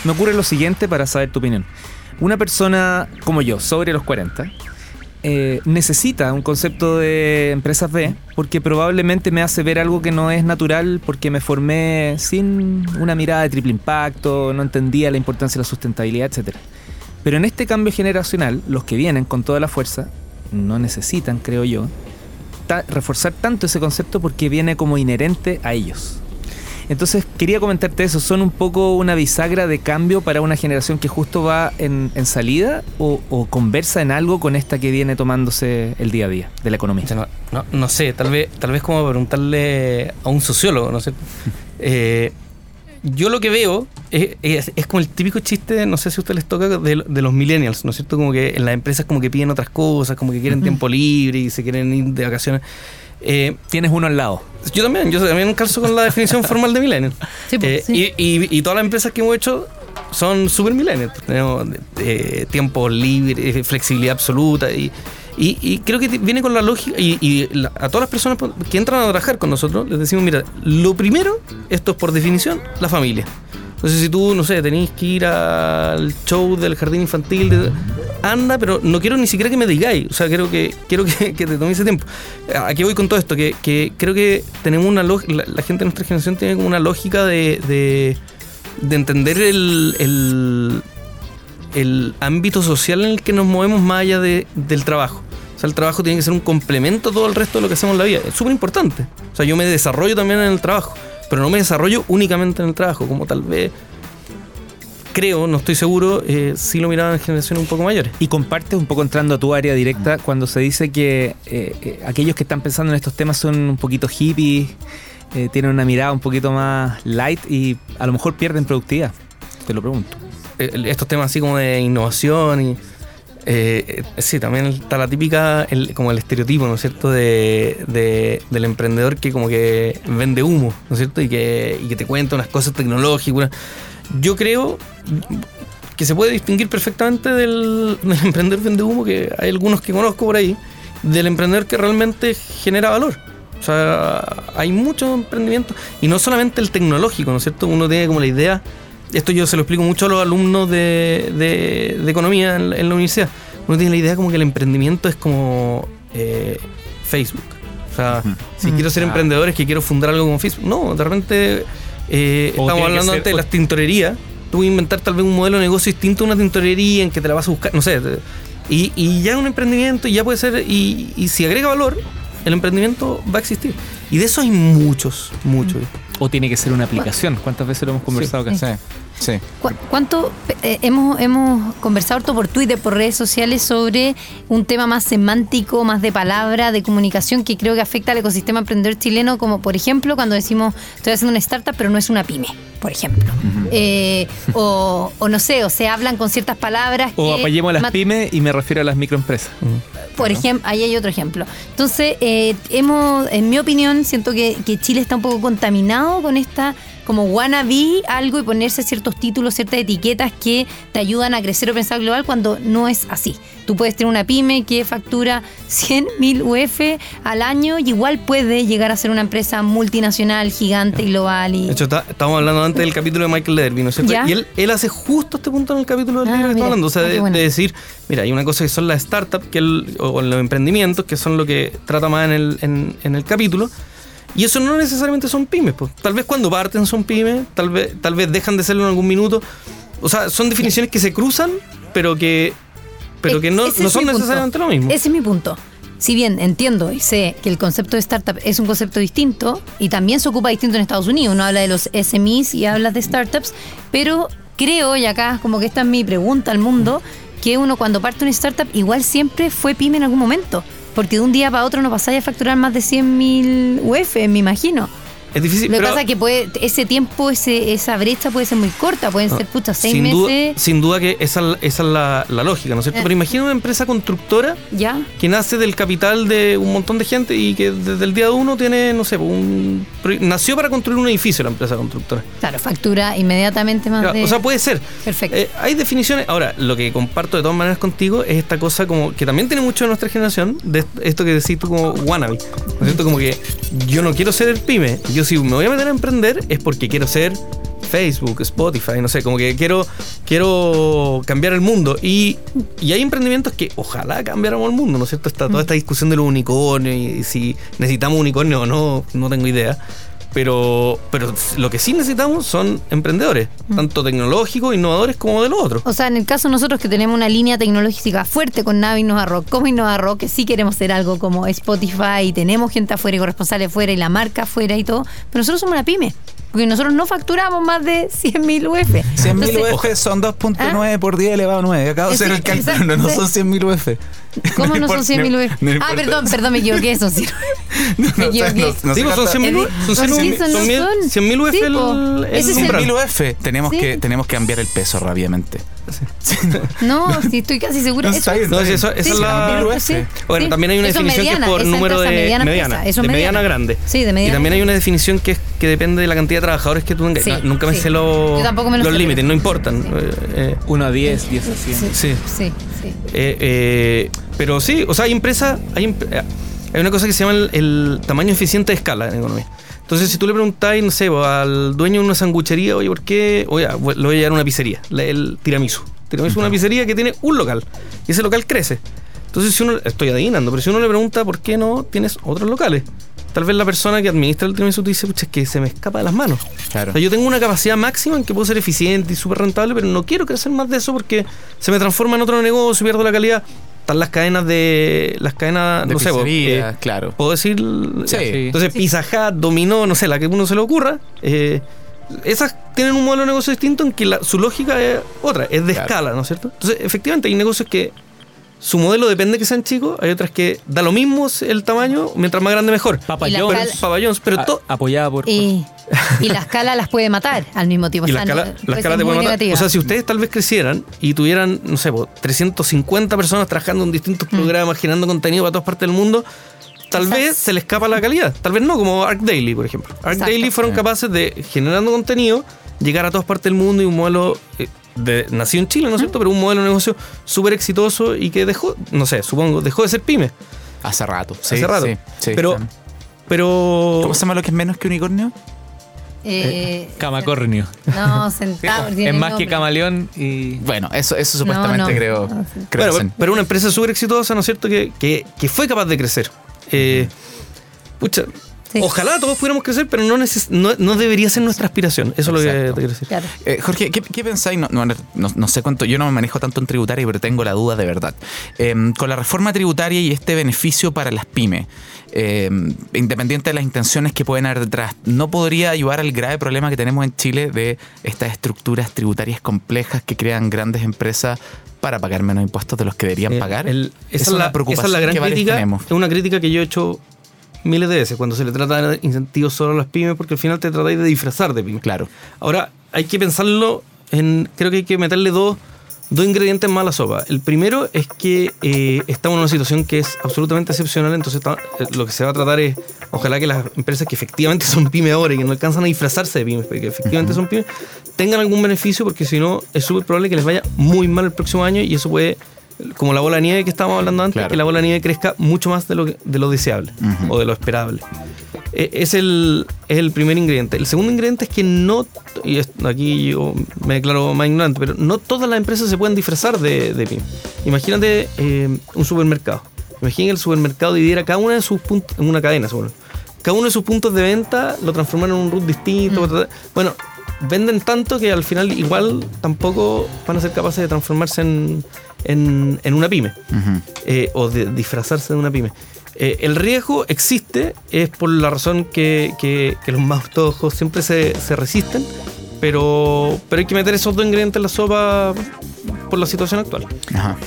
S2: Me ocurre lo siguiente para saber tu opinión. Una persona como yo, sobre los 40, eh, necesita un concepto de empresas B porque probablemente me hace ver algo que no es natural porque me formé sin una mirada de triple impacto, no entendía la importancia de la sustentabilidad, etc. Pero en este cambio generacional, los que vienen con toda la fuerza no necesitan, creo yo, reforzar tanto ese concepto porque viene como inherente a ellos. Entonces quería comentarte eso, ¿son un poco una bisagra de cambio para una generación que justo va en, en salida o, o conversa en algo con esta que viene tomándose el día a día de la economía?
S5: No, no- no sé, tal vez, tal vez como preguntarle a un sociólogo, ¿no sé. Eh, yo lo que veo es, es- es como el típico chiste, no sé si a ustedes les toca, de, de los millennials, ¿no es cierto? Como que en las empresas como que piden otras cosas, como que quieren tiempo libre y se quieren ir de vacaciones. Eh,
S2: Tienes uno al lado.
S5: yo también, yo también calzo con la definición formal de millennial.
S3: Sí, pues,
S5: Eh,
S3: sí.
S5: y, y- y todas las empresas que hemos hecho son super millennials. Tenemos eh, tiempo libre, eh, flexibilidad absoluta. Y, y- y creo que viene con la lógica. Y, y la- a todas las personas que entran a trabajar con nosotros, les decimos: mira, lo primero, esto es por definición, la familia. Entonces, si tú, no sé, tenés que ir al show del jardín infantil, de- anda, pero no quiero ni siquiera que me digáis. O sea, quiero que, quiero que, te tome ese tiempo. ¿A qué voy con todo esto? Que, que creo que tenemos una lógica, la, gente de nuestra generación tiene como una lógica de, de, de entender el, el, el ámbito social en el que nos movemos más allá de- del trabajo. O sea, el trabajo tiene que ser un complemento a todo el resto de lo que hacemos en la vida. Es súper importante. O sea, yo me desarrollo también en el trabajo, pero no me desarrollo únicamente en el trabajo, como tal vez, creo, no estoy seguro, eh, si lo miraban en generaciones un poco mayores.
S2: Y compartes un poco entrando a tu área directa cuando se dice que eh, eh, aquellos que están pensando en estos temas son un poquito hippies, eh, tienen una mirada un poquito más light y a lo mejor pierden productividad. Te lo pregunto.
S5: estos temas así como de innovación y eh, eh, sí, también está la típica, el- como el estereotipo, ¿no es cierto?, de, de- del emprendedor que como que vende humo, ¿no es cierto?, y que, y que te cuenta unas cosas tecnológicas. una- Yo creo que se puede distinguir perfectamente del, del emprendedor vende humo, que hay algunos que conozco por ahí, del emprendedor que realmente genera valor. O sea, hay muchos emprendimientos, y no solamente el tecnológico, ¿no es cierto? Uno tiene como la idea, esto yo se lo explico mucho a los alumnos de, de- de economía en, la- en la universidad, uno tiene la idea como que el emprendimiento es como eh, Facebook. O sea, si
S3: Mm.
S5: quiero ser
S2: Ah.
S5: emprendedor es que quiero fundar algo como Facebook. No, de repente eh, estamos hablando antes de
S2: o-
S5: las tintorerías. Tú vas a inventar tal vez un modelo de negocio distinto a una tintorería en que te la vas a buscar, no sé. Y, y ya es un emprendimiento y ya puede ser, y, y si agrega valor, el emprendimiento va a existir. Y de eso hay muchos, muchos.
S2: O tiene que ser una aplicación. ¿Cuántas veces lo hemos conversado acá?
S4: Sí, sí.
S3: ¿Cu- ¿Cuánto eh, hemos, hemos conversado harto por Twitter, por redes sociales sobre un tema más semántico, más de palabra, de comunicación que creo que afecta al ecosistema emprendedor chileno, como por ejemplo cuando decimos estoy haciendo una startup pero no es una pyme, por ejemplo. Eh, o, o no sé, o se hablan con ciertas palabras.
S2: O
S3: que
S2: apoyemos a las pymes y me refiero a las microempresas.
S3: por ejemplo, ahí hay otro ejemplo. Entonces, eh, hemos, en mi opinión, siento que, que Chile está un poco contaminado con esta como wannabe algo y ponerse ciertos títulos, ciertas etiquetas que te ayudan a crecer o pensar global cuando no es así. Tú puedes tener una pyme que factura 100 mil UF al año y igual puede llegar a ser una empresa multinacional, gigante, global. Y...
S5: De hecho, está- estábamos hablando antes del capítulo de Michael Lederby, ¿no es cierto?
S3: ¿Ya?
S5: Y él, él hace justo este punto en el capítulo del
S3: Ah,
S5: libro que estamos hablando. O sea,
S3: Ah,
S5: de,
S3: bueno.
S5: de decir, mira, hay una cosa que son las startups que el- o los emprendimientos, que son lo que trata más en el, en, en el capítulo. Y eso no necesariamente son pymes. Pues. Tal vez cuando parten son pymes, tal vez, tal vez dejan de serlo en algún minuto. O sea, son definiciones que se cruzan, pero que, pero que no, no son
S3: punto.
S5: necesariamente lo mismo.
S3: Ese es mi punto. Si bien entiendo y sé que el concepto de startup es un concepto distinto y también se ocupa distinto en Estados Unidos, uno habla de los SMEs y habla de startups, pero creo, y acá como que esta es mi pregunta al mundo, que uno cuando parte una startup igual siempre fue pyme en algún momento, porque de un día para otro no pasáis a facturar más de 100 mil UF, me imagino.
S5: Es difícil,
S3: Lo que pasa es que puede, ese tiempo, ese, esa brecha puede ser muy corta, pueden ser, pucha, seis
S5: sin
S3: meses,
S5: Duda, sin duda que esa, esa es la, la lógica, ¿no es cierto?
S3: Eh.
S5: Pero imagina una empresa constructora
S3: ¿ya?
S5: que nace del capital de un montón de gente y que desde el día uno tiene, no sé, un, nació para construir un edificio la empresa constructora.
S3: Claro, factura inmediatamente más de...
S5: O sea, puede ser.
S3: Perfecto.
S5: Eh, hay definiciones. Ahora, lo que comparto de todas maneras contigo es esta cosa como que también tiene mucho de nuestra generación, de esto que decís tú como wannabe. ¿No es cierto? Como que yo no quiero ser el pyme. Yo si me voy a meter a emprender es porque quiero ser Facebook, Spotify, no sé, como que quiero, quiero cambiar el mundo. Y, y hay emprendimientos que ojalá cambiáramos el mundo, ¿no es cierto? Está toda esta discusión de los unicornios y si necesitamos unicornio o no, no tengo idea. Pero, pero lo que sí necesitamos son emprendedores, tanto tecnológicos, innovadores como de los otros.
S3: O sea, en el caso de nosotros que tenemos una línea tecnológica fuerte con Navi Innova Rock, como Innova Rock, que sí queremos ser algo como Spotify y tenemos gente afuera y corresponsales afuera y la marca afuera y todo, pero nosotros somos una pyme. Porque nosotros no facturamos más de 100 mil UF.
S6: 100 mil
S3: Entonces,
S6: UF son 2.9 por 10 elevado a 9. Acabo de hacer el cálculo, no, no son 100 mil UF.
S3: ¿Cómo no
S6: importa,
S3: son 100 mil
S6: no-
S3: UF?
S6: no
S3: ah, perdón, perdón, me equivoqué, son 100
S6: No,
S3: Me
S6: no,
S3: equivoqué.
S6: no, no
S5: Digo, son
S6: trata-
S5: 100 mil,
S3: Eh,
S5: son 100 mil,
S3: sí, son-
S5: son mil-
S3: son-
S5: 100 mil UF el,
S3: po.
S5: el
S3: Ese es el-
S6: 100 mil. UF. Tenemos,
S3: Sí.
S6: que, tenemos que cambiar el peso rápidamente.
S3: No, sí, estoy casi segura.
S6: No,
S3: Eso
S5: No, eso- esa
S3: Sí,
S5: es la...
S3: sí, sí,
S5: Bueno,
S3: sí.
S5: también hay una
S3: Eso
S5: definición que es por número de
S3: mediana
S5: mediana,
S3: empresa, eso
S5: de mediana grande.
S3: Sí, de
S5: Y
S3: mediana.
S5: también hay una definición que, es, que depende de la cantidad de trabajadores que tú tengas.
S3: Sí,
S5: No, nunca me sé los, límites, no importan.
S3: Sí.
S5: Eh, eh,
S2: 1 a 10, 10 a 100.
S3: Sí,
S5: Sí. Pero sí, o sea, hay empresas, hay, em- eh, hay una cosa que se llama el, el tamaño eficiente de escala en economía. Entonces, si tú le preguntáis, no sé, pues, al dueño de una sanguchería, oye, ¿por qué? Oye, lo voy a llevar a una pizzería, el tiramisú. Tiramisú es una pizzería que tiene un local y ese local crece. Entonces, si uno, estoy adivinando, pero si uno le pregunta por qué no tienes otros locales, tal vez la persona que administra el tiramisú te dice, pucha, es que se me escapa de las manos.
S6: Claro.
S5: O sea, yo tengo una capacidad máxima en que puedo ser eficiente y súper rentable, pero no quiero crecer más de eso porque se me transforma en otro negocio, pierdo la calidad. Están las cadenas de. Las cadenas,
S6: De
S5: no sé, vos,
S6: pizzería,
S5: eh,
S6: claro.
S5: puedo decir.
S6: Sí.
S5: Entonces, Pizza Hut, Dominó, no sé, la que uno se le ocurra. eh, esas tienen un modelo de negocio distinto en que la- su lógica es otra, es de
S6: Claro.
S5: escala, ¿no es cierto? Entonces, efectivamente, hay negocios que su modelo depende de que sean chicos, hay otras que da lo mismo el tamaño, mientras más grande mejor.
S2: Papa
S3: escala-
S5: Pero, Papa John's, pero
S2: a-
S5: to-
S2: apoyada por...
S3: Y, y la escala las puede matar al mismo tiempo.
S5: Y
S3: o
S5: la
S3: sea, no-
S5: te
S3: muy
S5: puede matar.
S3: negativa.
S5: O sea, si ustedes tal vez crecieran y tuvieran, no sé, po, 350 personas trabajando en distintos programas, generando contenido para todas partes del mundo, tal vez se le escapa la calidad. Tal vez no, como Arc Daily, por ejemplo. Arc
S3: Exacto.
S5: Daily fueron capaces de, generando contenido, llegar a todas partes del mundo y un modelo. eh, de, nacido en Chile, ¿no es cierto? Pero un modelo de negocio súper exitoso y que dejó, no sé, supongo, dejó de ser pyme
S6: Hace rato. sí,
S5: hace rato.
S6: sí, sí,
S5: pero,
S6: claro.
S5: pero.
S6: ¿Cómo se llama lo que es menos que unicornio?
S3: Eh,
S2: Camacornio.
S3: No, sentado. tiene
S2: es más
S3: nombre.
S2: que camaleón y...
S6: Bueno, eso, eso supuestamente
S3: no.
S6: creo.
S3: No, sí.
S6: creo
S5: Bueno, pero, una empresa súper exitosa, ¿no es cierto? Que, que, que fue capaz de crecer. Eh, pucha,
S3: Sí.
S5: ojalá todos pudiéramos crecer, pero no, neces- no, no debería ser nuestra aspiración. Eso es lo que te quiero decir.
S3: Claro.
S6: Eh, Jorge, ¿qué, qué pensáis? No, no, no- no sé cuánto, yo no me manejo tanto en tributaria, pero tengo la duda de verdad. Eh, con la reforma tributaria y este beneficio para las pymes, eh, independiente de las intenciones que pueden haber detrás, ¿no podría ayudar al grave problema que tenemos en Chile de estas estructuras tributarias complejas que crean grandes empresas para pagar menos impuestos de los que deberían
S5: Eh,
S6: pagar?
S5: el- esa, es la, esa
S6: preocupación
S5: es la gran
S6: que varios
S5: crítica.
S6: tenemos.
S5: Es una crítica que yo he hecho miles de veces cuando se le trata de dar incentivos solo a las pymes, porque al final te tratáis de disfrazar de pymes.
S6: Claro.
S5: Ahora, hay que pensarlo en. Creo que hay que meterle dos, dos ingredientes más a la sopa. El primero es que eh, estamos en una situación que es absolutamente excepcional, entonces eh, lo que se va a tratar es, ojalá que las empresas que efectivamente son pymes ahora y que no alcanzan a disfrazarse de pymes, porque efectivamente son pymes, tengan algún beneficio, porque si no, es súper probable que les vaya muy mal el próximo año y eso puede como la bola de nieve que estábamos hablando antes, que la bola de nieve crezca mucho más de lo, de lo deseable o de lo esperable. E, es el, es el primer ingrediente. El segundo ingrediente es que no, y aquí yo me declaro más ignorante, pero no todas las empresas se pueden disfrazar de, de Imagínate eh, un supermercado. Imagínate que el supermercado dividiera cada uno de sus puntos, en una cadena, seguro. Cada uno de sus puntos de venta lo transforman en un root distinto. Mm. Bueno, venden tanto que al final igual tampoco van a ser capaces de transformarse en, en, una pyme eh, o de disfrazarse de una pyme. Eh, el riesgo existe, es por la razón que, que, los más ojos siempre se, se, resisten, pero, pero hay que meter esos dos ingredientes en la sopa por la situación actual. Ajá.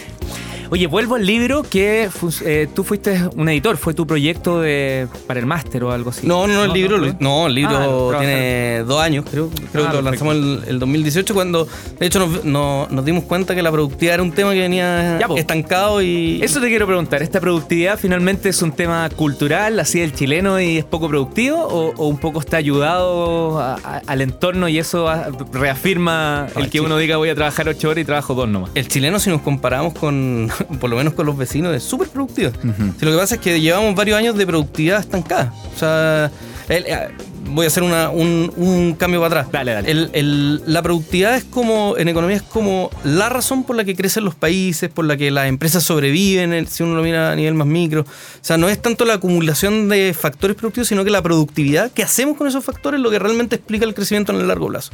S2: Oye, vuelvo al libro que eh, tú fuiste un editor, fue tu proyecto de, para el máster o algo así.
S5: No, no, el libro, no, el libro ah, tiene dos años, creo, creo que ah, lo lanzamos el, el, 2018 cuando, de hecho, nos, nos, dimos cuenta que la productividad era un tema que venía estancado y...
S2: Eso te quiero preguntar, ¿esta productividad finalmente es un tema cultural, así del chileno y es poco productivo o, un poco está ayudado al entorno y eso reafirma el que uno diga voy a trabajar ocho horas y trabajo dos nomás?
S5: El chileno si nos comparamos con por lo menos con los vecinos, es súper productiva. si lo que pasa es que llevamos varios años de productividad estancada. O sea, eh, voy a hacer un, cambio para atrás.
S2: Dale, dale.
S5: la productividad es como, en economía es como la razón por la que crecen los países, por la que las empresas sobreviven, si uno lo mira a nivel más micro. O sea, no es tanto la acumulación de factores productivos, sino que la productividad que hacemos con esos factores es lo que realmente explica el crecimiento en el largo plazo.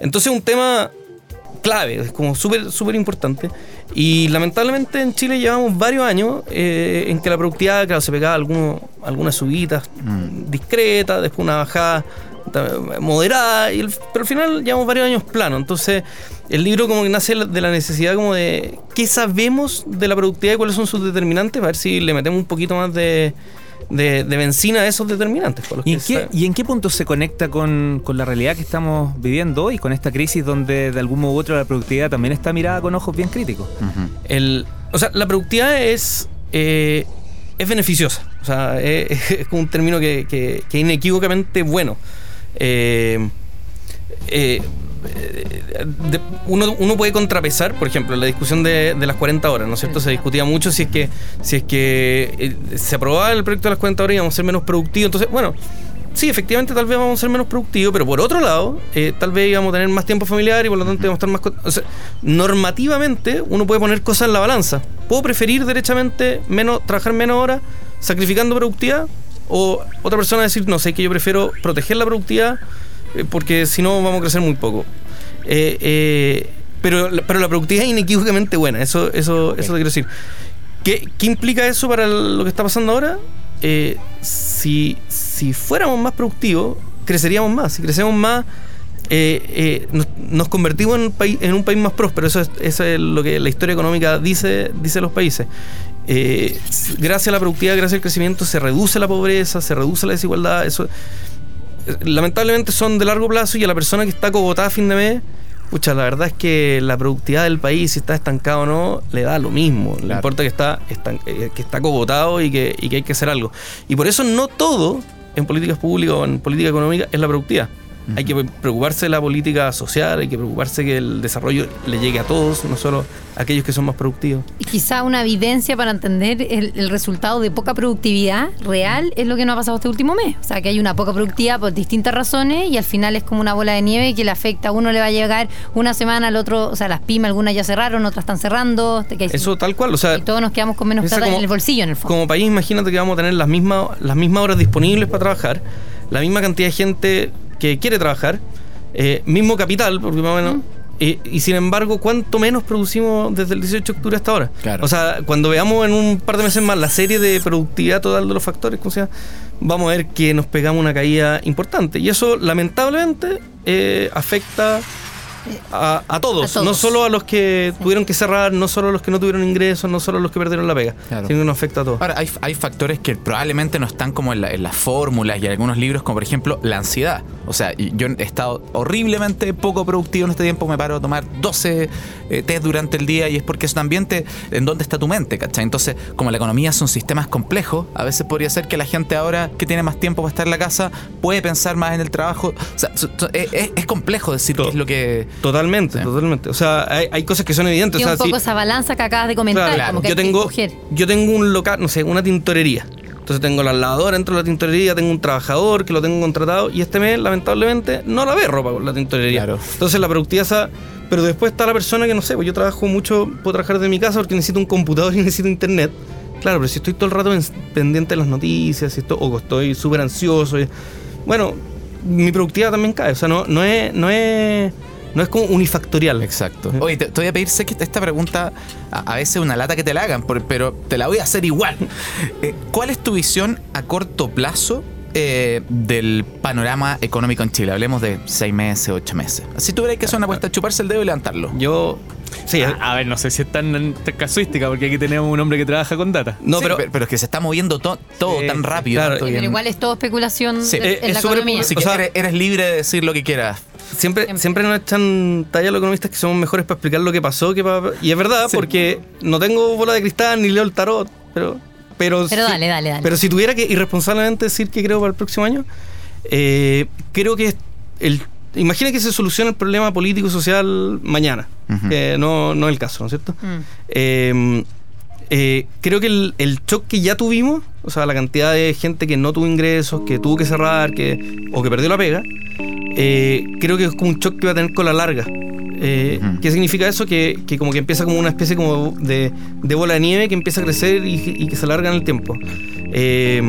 S5: Entonces, un tema clave, es como súper, súper importante. Y lamentablemente en Chile llevamos varios años eh, en que la productividad, claro, se pegaba algunos, algunas subidas mm. discretas, después una bajada moderada, y pero al final llevamos varios años plano. Entonces, el libro como que nace de la necesidad como de qué sabemos de la productividad y cuáles son sus determinantes, a ver si le metemos un poquito más de de, benzina a esos determinantes.
S2: ¿Y, en qué, punto se conecta con, la realidad que estamos viviendo hoy, con esta crisis donde de algún modo u otro la productividad también está mirada con ojos bien críticos?
S5: El, o sea, la productividad es, eh, es beneficiosa. O sea, es, un término que, que, que inequívocamente bueno. Eh, eh, uno, uno, puede contrapesar, por ejemplo, la discusión de, las 40 horas, ¿no es cierto? Se discutía mucho si es que, si es que eh, se aprobaba el proyecto de las 40 horas y íbamos a ser menos productivos. Entonces, bueno, sí, efectivamente tal vez vamos a ser menos productivos, pero por otro lado, eh, tal vez íbamos a tener más tiempo familiar y por lo tanto íbamos a estar más... O sea, normativamente uno puede poner cosas en la balanza. ¿Puedo preferir derechamente menos, trabajar menos horas sacrificando productividad? O otra persona decir, no sé, que yo prefiero proteger la productividad porque si no vamos a crecer muy poco. Eh, eh, pero, pero la productividad es inequívocamente buena, eso, eso, eso te quiero decir. ¿Qué, ¿Qué, implica eso para lo que está pasando ahora? si, si fuéramos más productivos, creceríamos más. Si crecemos más, nos, convertimos en un, país, en un país más próspero. Eso es, eso es lo que la historia económica dice, dice los países. gracias a la productividad, gracias al crecimiento, se reduce la pobreza, se reduce la desigualdad. Eso, lamentablemente son de largo plazo y a la persona que está cogotada a fin de mes, pucha, la verdad es que la productividad del país, si está estancado o no, le da lo mismo. Le importa que está, eh, que está cogotado y que, y que hay que hacer algo. Y por eso no todo en políticas públicas o en política económica es la productividad. Hay que preocuparse de la política social, hay que preocuparse que el desarrollo le llegue a todos, no solo a aquellos que son más productivos.
S3: Y quizá una evidencia para entender el, resultado de poca productividad real es lo que nos ha pasado este último mes. O sea, que hay una poca productividad por distintas razones y al final es como una bola de nieve que le afecta a uno le va a llegar una semana, al otro, o sea, las pymes algunas ya cerraron, otras están cerrando.
S5: Eso tal cual, o sea...
S3: Y todos nos quedamos con menos plata en el bolsillo en el fondo.
S5: Como país, imagínate que vamos a tener las mismas, las mismas horas disponibles para trabajar, la misma cantidad de gente que quiere trabajar, eh, mismo capital, porque más o menos. y sin embargo, ¿cuánto menos producimos desde el 18 de octubre hasta ahora? O sea, cuando veamos en un par de meses más la serie de productividad total de los factores, ¿cómo sea, vamos a ver que nos pegamos una caída importante. Y eso, lamentablemente, eh, afecta a, a todos,
S3: A todos.
S5: no solo a los que tuvieron que cerrar, no solo a los que no tuvieron ingresos, no solo a los que perdieron la pega,
S4: Claro.
S5: sino que nos afecta a todos.
S4: Ahora, hay, hay factores que probablemente no están como en, la- en las fórmulas y en algunos libros, como por ejemplo la ansiedad. O sea, y yo he estado horriblemente poco productivo en este tiempo, me paro a tomar 12 eh, test durante el día y es porque es un ambiente en donde está tu mente, ¿cachai? Entonces, como la economía son sistemas complejos, a veces podría ser que la gente ahora que tiene más tiempo para estar en la casa puede pensar más en el trabajo. O sea, es, complejo decir qué es lo que...
S5: Totalmente,
S4: Sí.
S5: totalmente. O sea, hay, hay cosas que son evidentes.
S3: Y
S5: o sea,
S3: un poco
S5: si-
S3: esa balanza que acabas de comentar,
S5: Claro,
S3: como que
S5: yo
S3: que
S5: tengo, yo tengo un local, no sé, una tintorería. Entonces tengo la lavadora dentro de la tintorería, tengo un trabajador que lo tengo contratado y este mes, lamentablemente, no la ve ropa con la tintorería.
S4: Claro.
S5: Entonces la productividad, esa- pero después está la persona que no sé, pues yo trabajo mucho, puedo trabajar de mi casa porque necesito un computador y necesito internet. Claro, pero si estoy todo el rato en- pendiente de las noticias, si esto- o estoy súper ansioso, y- bueno, mi productividad también cae. O sea, no, no es, no es, no es como unifactorial.
S4: Exacto. Oye, te, voy a pedir, sé que esta pregunta a, veces es una lata que te la hagan, pero te la voy a hacer igual. Eh, ¿Cuál es tu visión a corto plazo eh, del panorama económico en Chile? Hablemos de seis meses, ocho meses. Si tuvierais que hacer una apuesta, chuparse el dedo y levantarlo.
S5: Yo, sí,
S2: A, a ver, no sé si es tan, tan casuística, porque aquí tenemos un hombre que trabaja con data.
S5: no,
S4: Sí,
S5: pero,
S4: pero, es que se está moviendo to- todo
S5: Sí,
S4: tan rápido.
S5: claro.
S3: Pero
S4: bien.
S3: igual es todo especulación
S4: Sí.
S3: de-
S5: Eh,
S3: en
S5: es
S3: la
S5: súper
S3: economía.
S4: Así que
S5: o sea-
S4: eres, eres libre de decir lo que quieras.
S5: Siempre, siempre nos echan talla a los economistas que somos mejores para explicar lo que pasó. Que pa- y es verdad,
S4: Sí.
S5: porque no tengo bola de cristal ni leo el tarot. Pero, pero,
S3: Pero
S5: si-
S3: dale, dale, dale.
S5: Pero si tuviera que irresponsablemente decir que creo para el próximo año, eh, creo que el, imagina que se soluciona el problema político y social mañana. Que no, no es el caso, ¿no es cierto?
S3: Mm.
S5: Eh, eh, creo que el, el shock que ya tuvimos, o sea, la cantidad de gente que no tuvo ingresos, que tuvo que cerrar, que, o que perdió la pega, eh, creo que es como un shock que va a tener con la larga. Eh. ¿Qué significa eso? Que, que como que empieza como una especie como de, de bola de nieve que empieza a crecer y, y que se alarga en el tiempo. Eh,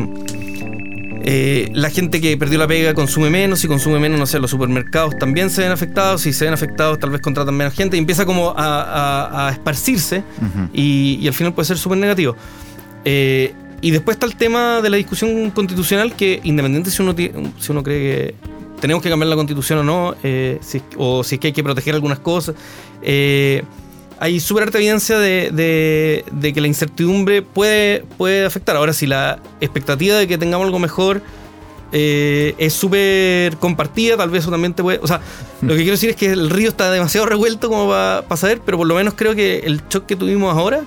S5: eh, la gente que perdió la pega consume menos y consume menos, no sé, los supermercados también se ven afectados, si se ven afectados tal vez contratan menos gente y empieza como a, a- a esparcirse
S4: Ujú.
S5: y, y al final puede ser súper negativo. Eh, y después está el tema de la discusión constitucional que independiente si uno, si uno cree que tenemos que cambiar la constitución o no, eh, si o si es que hay que proteger algunas cosas, eh, hay súper harta evidencia de, de- de que la incertidumbre puede, puede afectar. Ahora, si la expectativa de que tengamos algo mejor eh, es súper compartida, tal vez eso también te puede... O sea, lo que quiero decir es que el río está demasiado revuelto como para saber, pero por lo menos creo que el shock que tuvimos ahora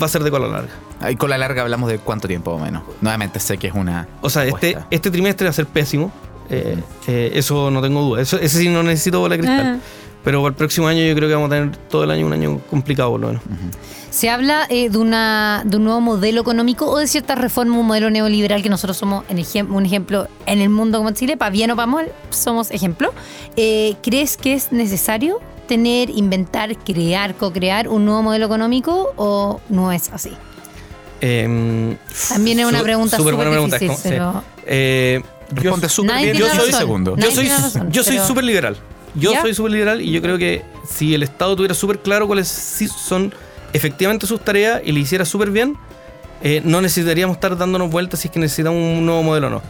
S5: va a ser de cola larga.
S4: Ahí con la larga hablamos de cuánto tiempo o menos. Nuevamente sé que es una.
S5: O sea, este, este trimestre va a ser pésimo. Eh, eh, eso no tengo duda. Eso, ese sí no necesito bola de cristal.
S3: Ah.
S5: Pero para el próximo año yo creo que vamos a tener todo el año un año complicado por lo menos.
S3: Se habla eh, de, una, de un nuevo modelo económico o de cierta reforma, un modelo neoliberal que nosotros somos en ejem- un ejemplo en el mundo como Chile, para bien o para mal, somos ejemplo. Eh, ¿Crees que es necesario tener, inventar, crear, co-crear un nuevo modelo económico o no es así?
S5: Eh,
S3: También es una pregunta
S5: súper buena pregunta,
S3: difícil,
S5: es como-
S3: pero...
S5: sí.
S4: Responde súper bien. Yo soy segundo.
S5: Yo soy,
S3: razón,
S5: yo soy
S3: pero-
S5: súper liberal. Yo
S3: ¿Ya?
S5: soy súper liberal y yo creo que si el Estado tuviera súper claro cuáles sí son efectivamente sus tareas y le hiciera súper bien, eh, no necesitaríamos estar dándonos vueltas si es que necesitamos un nuevo modelo o no.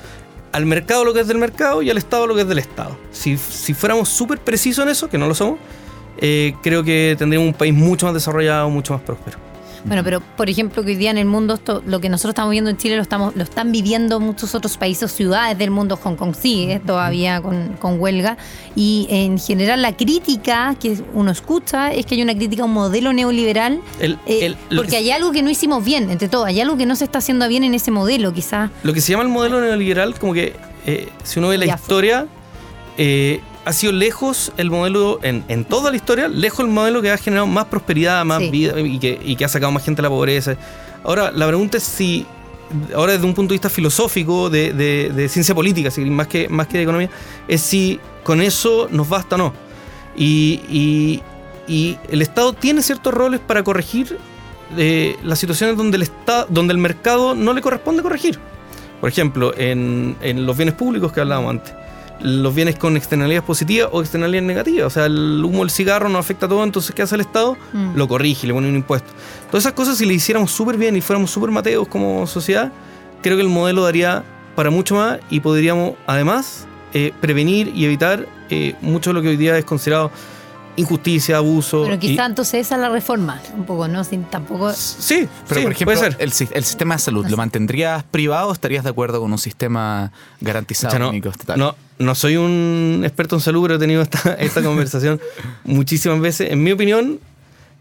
S5: Al mercado lo que es del mercado y al Estado lo que es del Estado. Si, si fuéramos súper precisos en eso, que no lo somos, eh, creo que tendríamos un país mucho más desarrollado, mucho más próspero.
S3: Bueno, pero por ejemplo, que hoy día en el mundo, esto, lo que nosotros estamos viendo en Chile lo, estamos, lo están viviendo muchos otros países, ciudades del mundo. Hong Kong sigue todavía con, con huelga. Y en general, la crítica que uno escucha es que hay una crítica a un modelo neoliberal.
S5: El-
S3: eh,
S5: el-
S3: porque
S5: que-
S3: hay algo que no hicimos bien, entre todo. Hay algo que no se está haciendo bien en ese modelo, quizás.
S5: Lo que se llama el modelo neoliberal, como que eh, si uno ve la
S3: Ya
S5: historia, eh, ha sido lejos el modelo, en, en toda la historia, lejos el modelo que ha generado más prosperidad, más
S3: Sí.
S5: vida y que, y que ha sacado más gente de la pobreza. Ahora, la pregunta es si, ahora desde un punto de vista filosófico, de, de- de ciencia política, más que, más que de economía, es si con eso nos basta o no. Y, y- y el Estado tiene ciertos roles para corregir eh, las situaciones donde el, esta- donde el mercado no le corresponde corregir. Por ejemplo, en, en los bienes públicos que hablábamos antes. Los bienes con externalidades positivas o externalidades negativas. O sea, el humo del cigarro no afecta a todo, entonces ¿qué hace el Estado?
S3: Mm.
S5: Lo corrige, le pone un impuesto. Todas esas cosas, si le hiciéramos súper bien y fuéramos súper mateos como sociedad, creo que el modelo daría para mucho más y podríamos, además, eh, prevenir y evitar eh, mucho de lo que hoy día es considerado injusticia, abuso.
S3: Pero
S5: y-
S3: quizá entonces esa es la reforma, un poco, ¿no? Sin tampoco.
S5: Sí,
S6: Pero,
S5: sí,
S6: por ejemplo,
S5: puede ser.
S6: El, si- el sistema de salud, ¿lo mantendrías privado o estarías de acuerdo con un sistema garantizado
S5: O sea, no,
S6: único estatal?
S5: no, no soy un experto en salud, pero he tenido esta, esta conversación muchísimas veces. En mi opinión,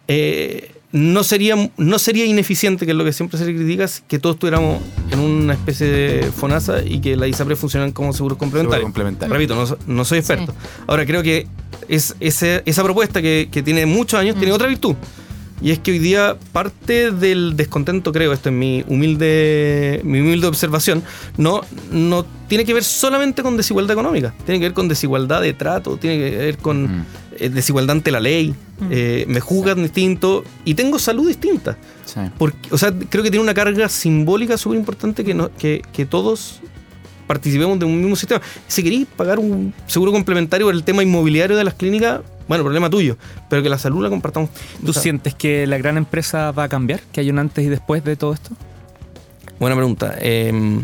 S5: eh, no, sería, no sería ineficiente, que es lo que siempre se le critica, que todos estuviéramos en una especie de FONASA y que la ISAPRE funcionan como seguros complementarios.
S6: complementario.
S5: Repito, no, so- no soy experto. Ahora, creo que es, ese- esa propuesta que, que tiene muchos años tiene otra virtud. Y es que hoy día parte del descontento, creo, esto es mi humilde, mi humilde observación, no, no tiene que ver solamente con desigualdad económica, tiene que ver con desigualdad de trato, tiene que ver con
S6: Mm.
S5: eh, desigualdad ante la ley, eh, me juzgan distinto y tengo salud distinta.
S6: Sí.
S5: Porque, o sea, creo que tiene una carga simbólica súper importante que, no- que, que todos participemos de un mismo sistema. Si queréis pagar un seguro complementario por el tema inmobiliario de las clínicas, bueno, problema tuyo, pero que la salud la compartamos.
S2: ¿Tú
S5: O sea,
S2: sientes que la gran empresa va a cambiar? ¿Que hay un antes y después de todo esto?
S5: Buena pregunta. Eh,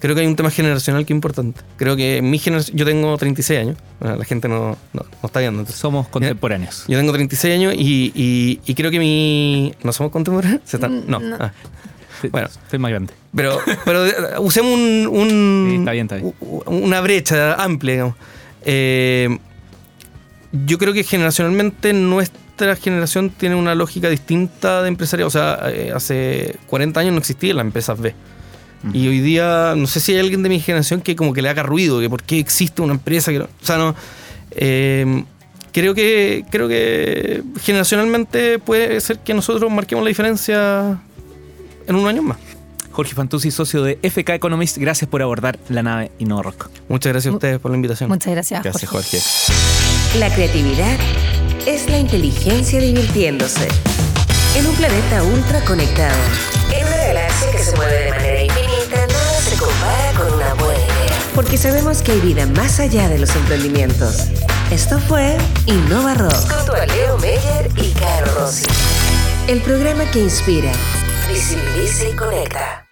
S5: creo que hay un tema generacional que es importante. Creo que mi generación, yo tengo 36 años, Bueno, la gente no, no, no está viendo. entonces.
S2: Somos contemporáneos.
S5: Yo tengo 36 años y, y- y creo que mi... ¿No somos contemporáneos? ¿Se están? No.
S3: No.
S5: Ah.
S2: Sí,
S5: Bueno.
S2: Soy más grande.
S5: Pero, pero eh, usemos un, un-
S2: Sí, está bien, está bien.
S5: una brecha amplia, digamos. Eh, yo creo que generacionalmente nuestra generación tiene una lógica distinta de empresariado. O sea, eh, hace 40 años no existían las empresas B. Y hoy día, no sé si hay alguien de mi generación que como que le haga ruido, que por qué existe una empresa que no- O sea, no. eh, creo que creo que generacionalmente puede ser que nosotros marquemos la diferencia en un año más.
S2: Jorge Fantuzzi, socio de FK Economist, gracias por abordar la nave Innova Rock.
S5: Muchas gracias a ustedes por la invitación.
S3: Muchas gracias.
S6: Gracias,
S3: Jorge.
S6: Jorge.
S1: La creatividad es la inteligencia divirtiéndose. En un planeta ultra conectado. En una galaxia que se mueve de manera infinita, nada se compara con una buena idea. Porque sabemos que hay vida más allá de los emprendimientos. Esto fue Innova Rock. Junto a Leo Meyer y Caro Rossi. El programa que inspira, visibiliza y conecta.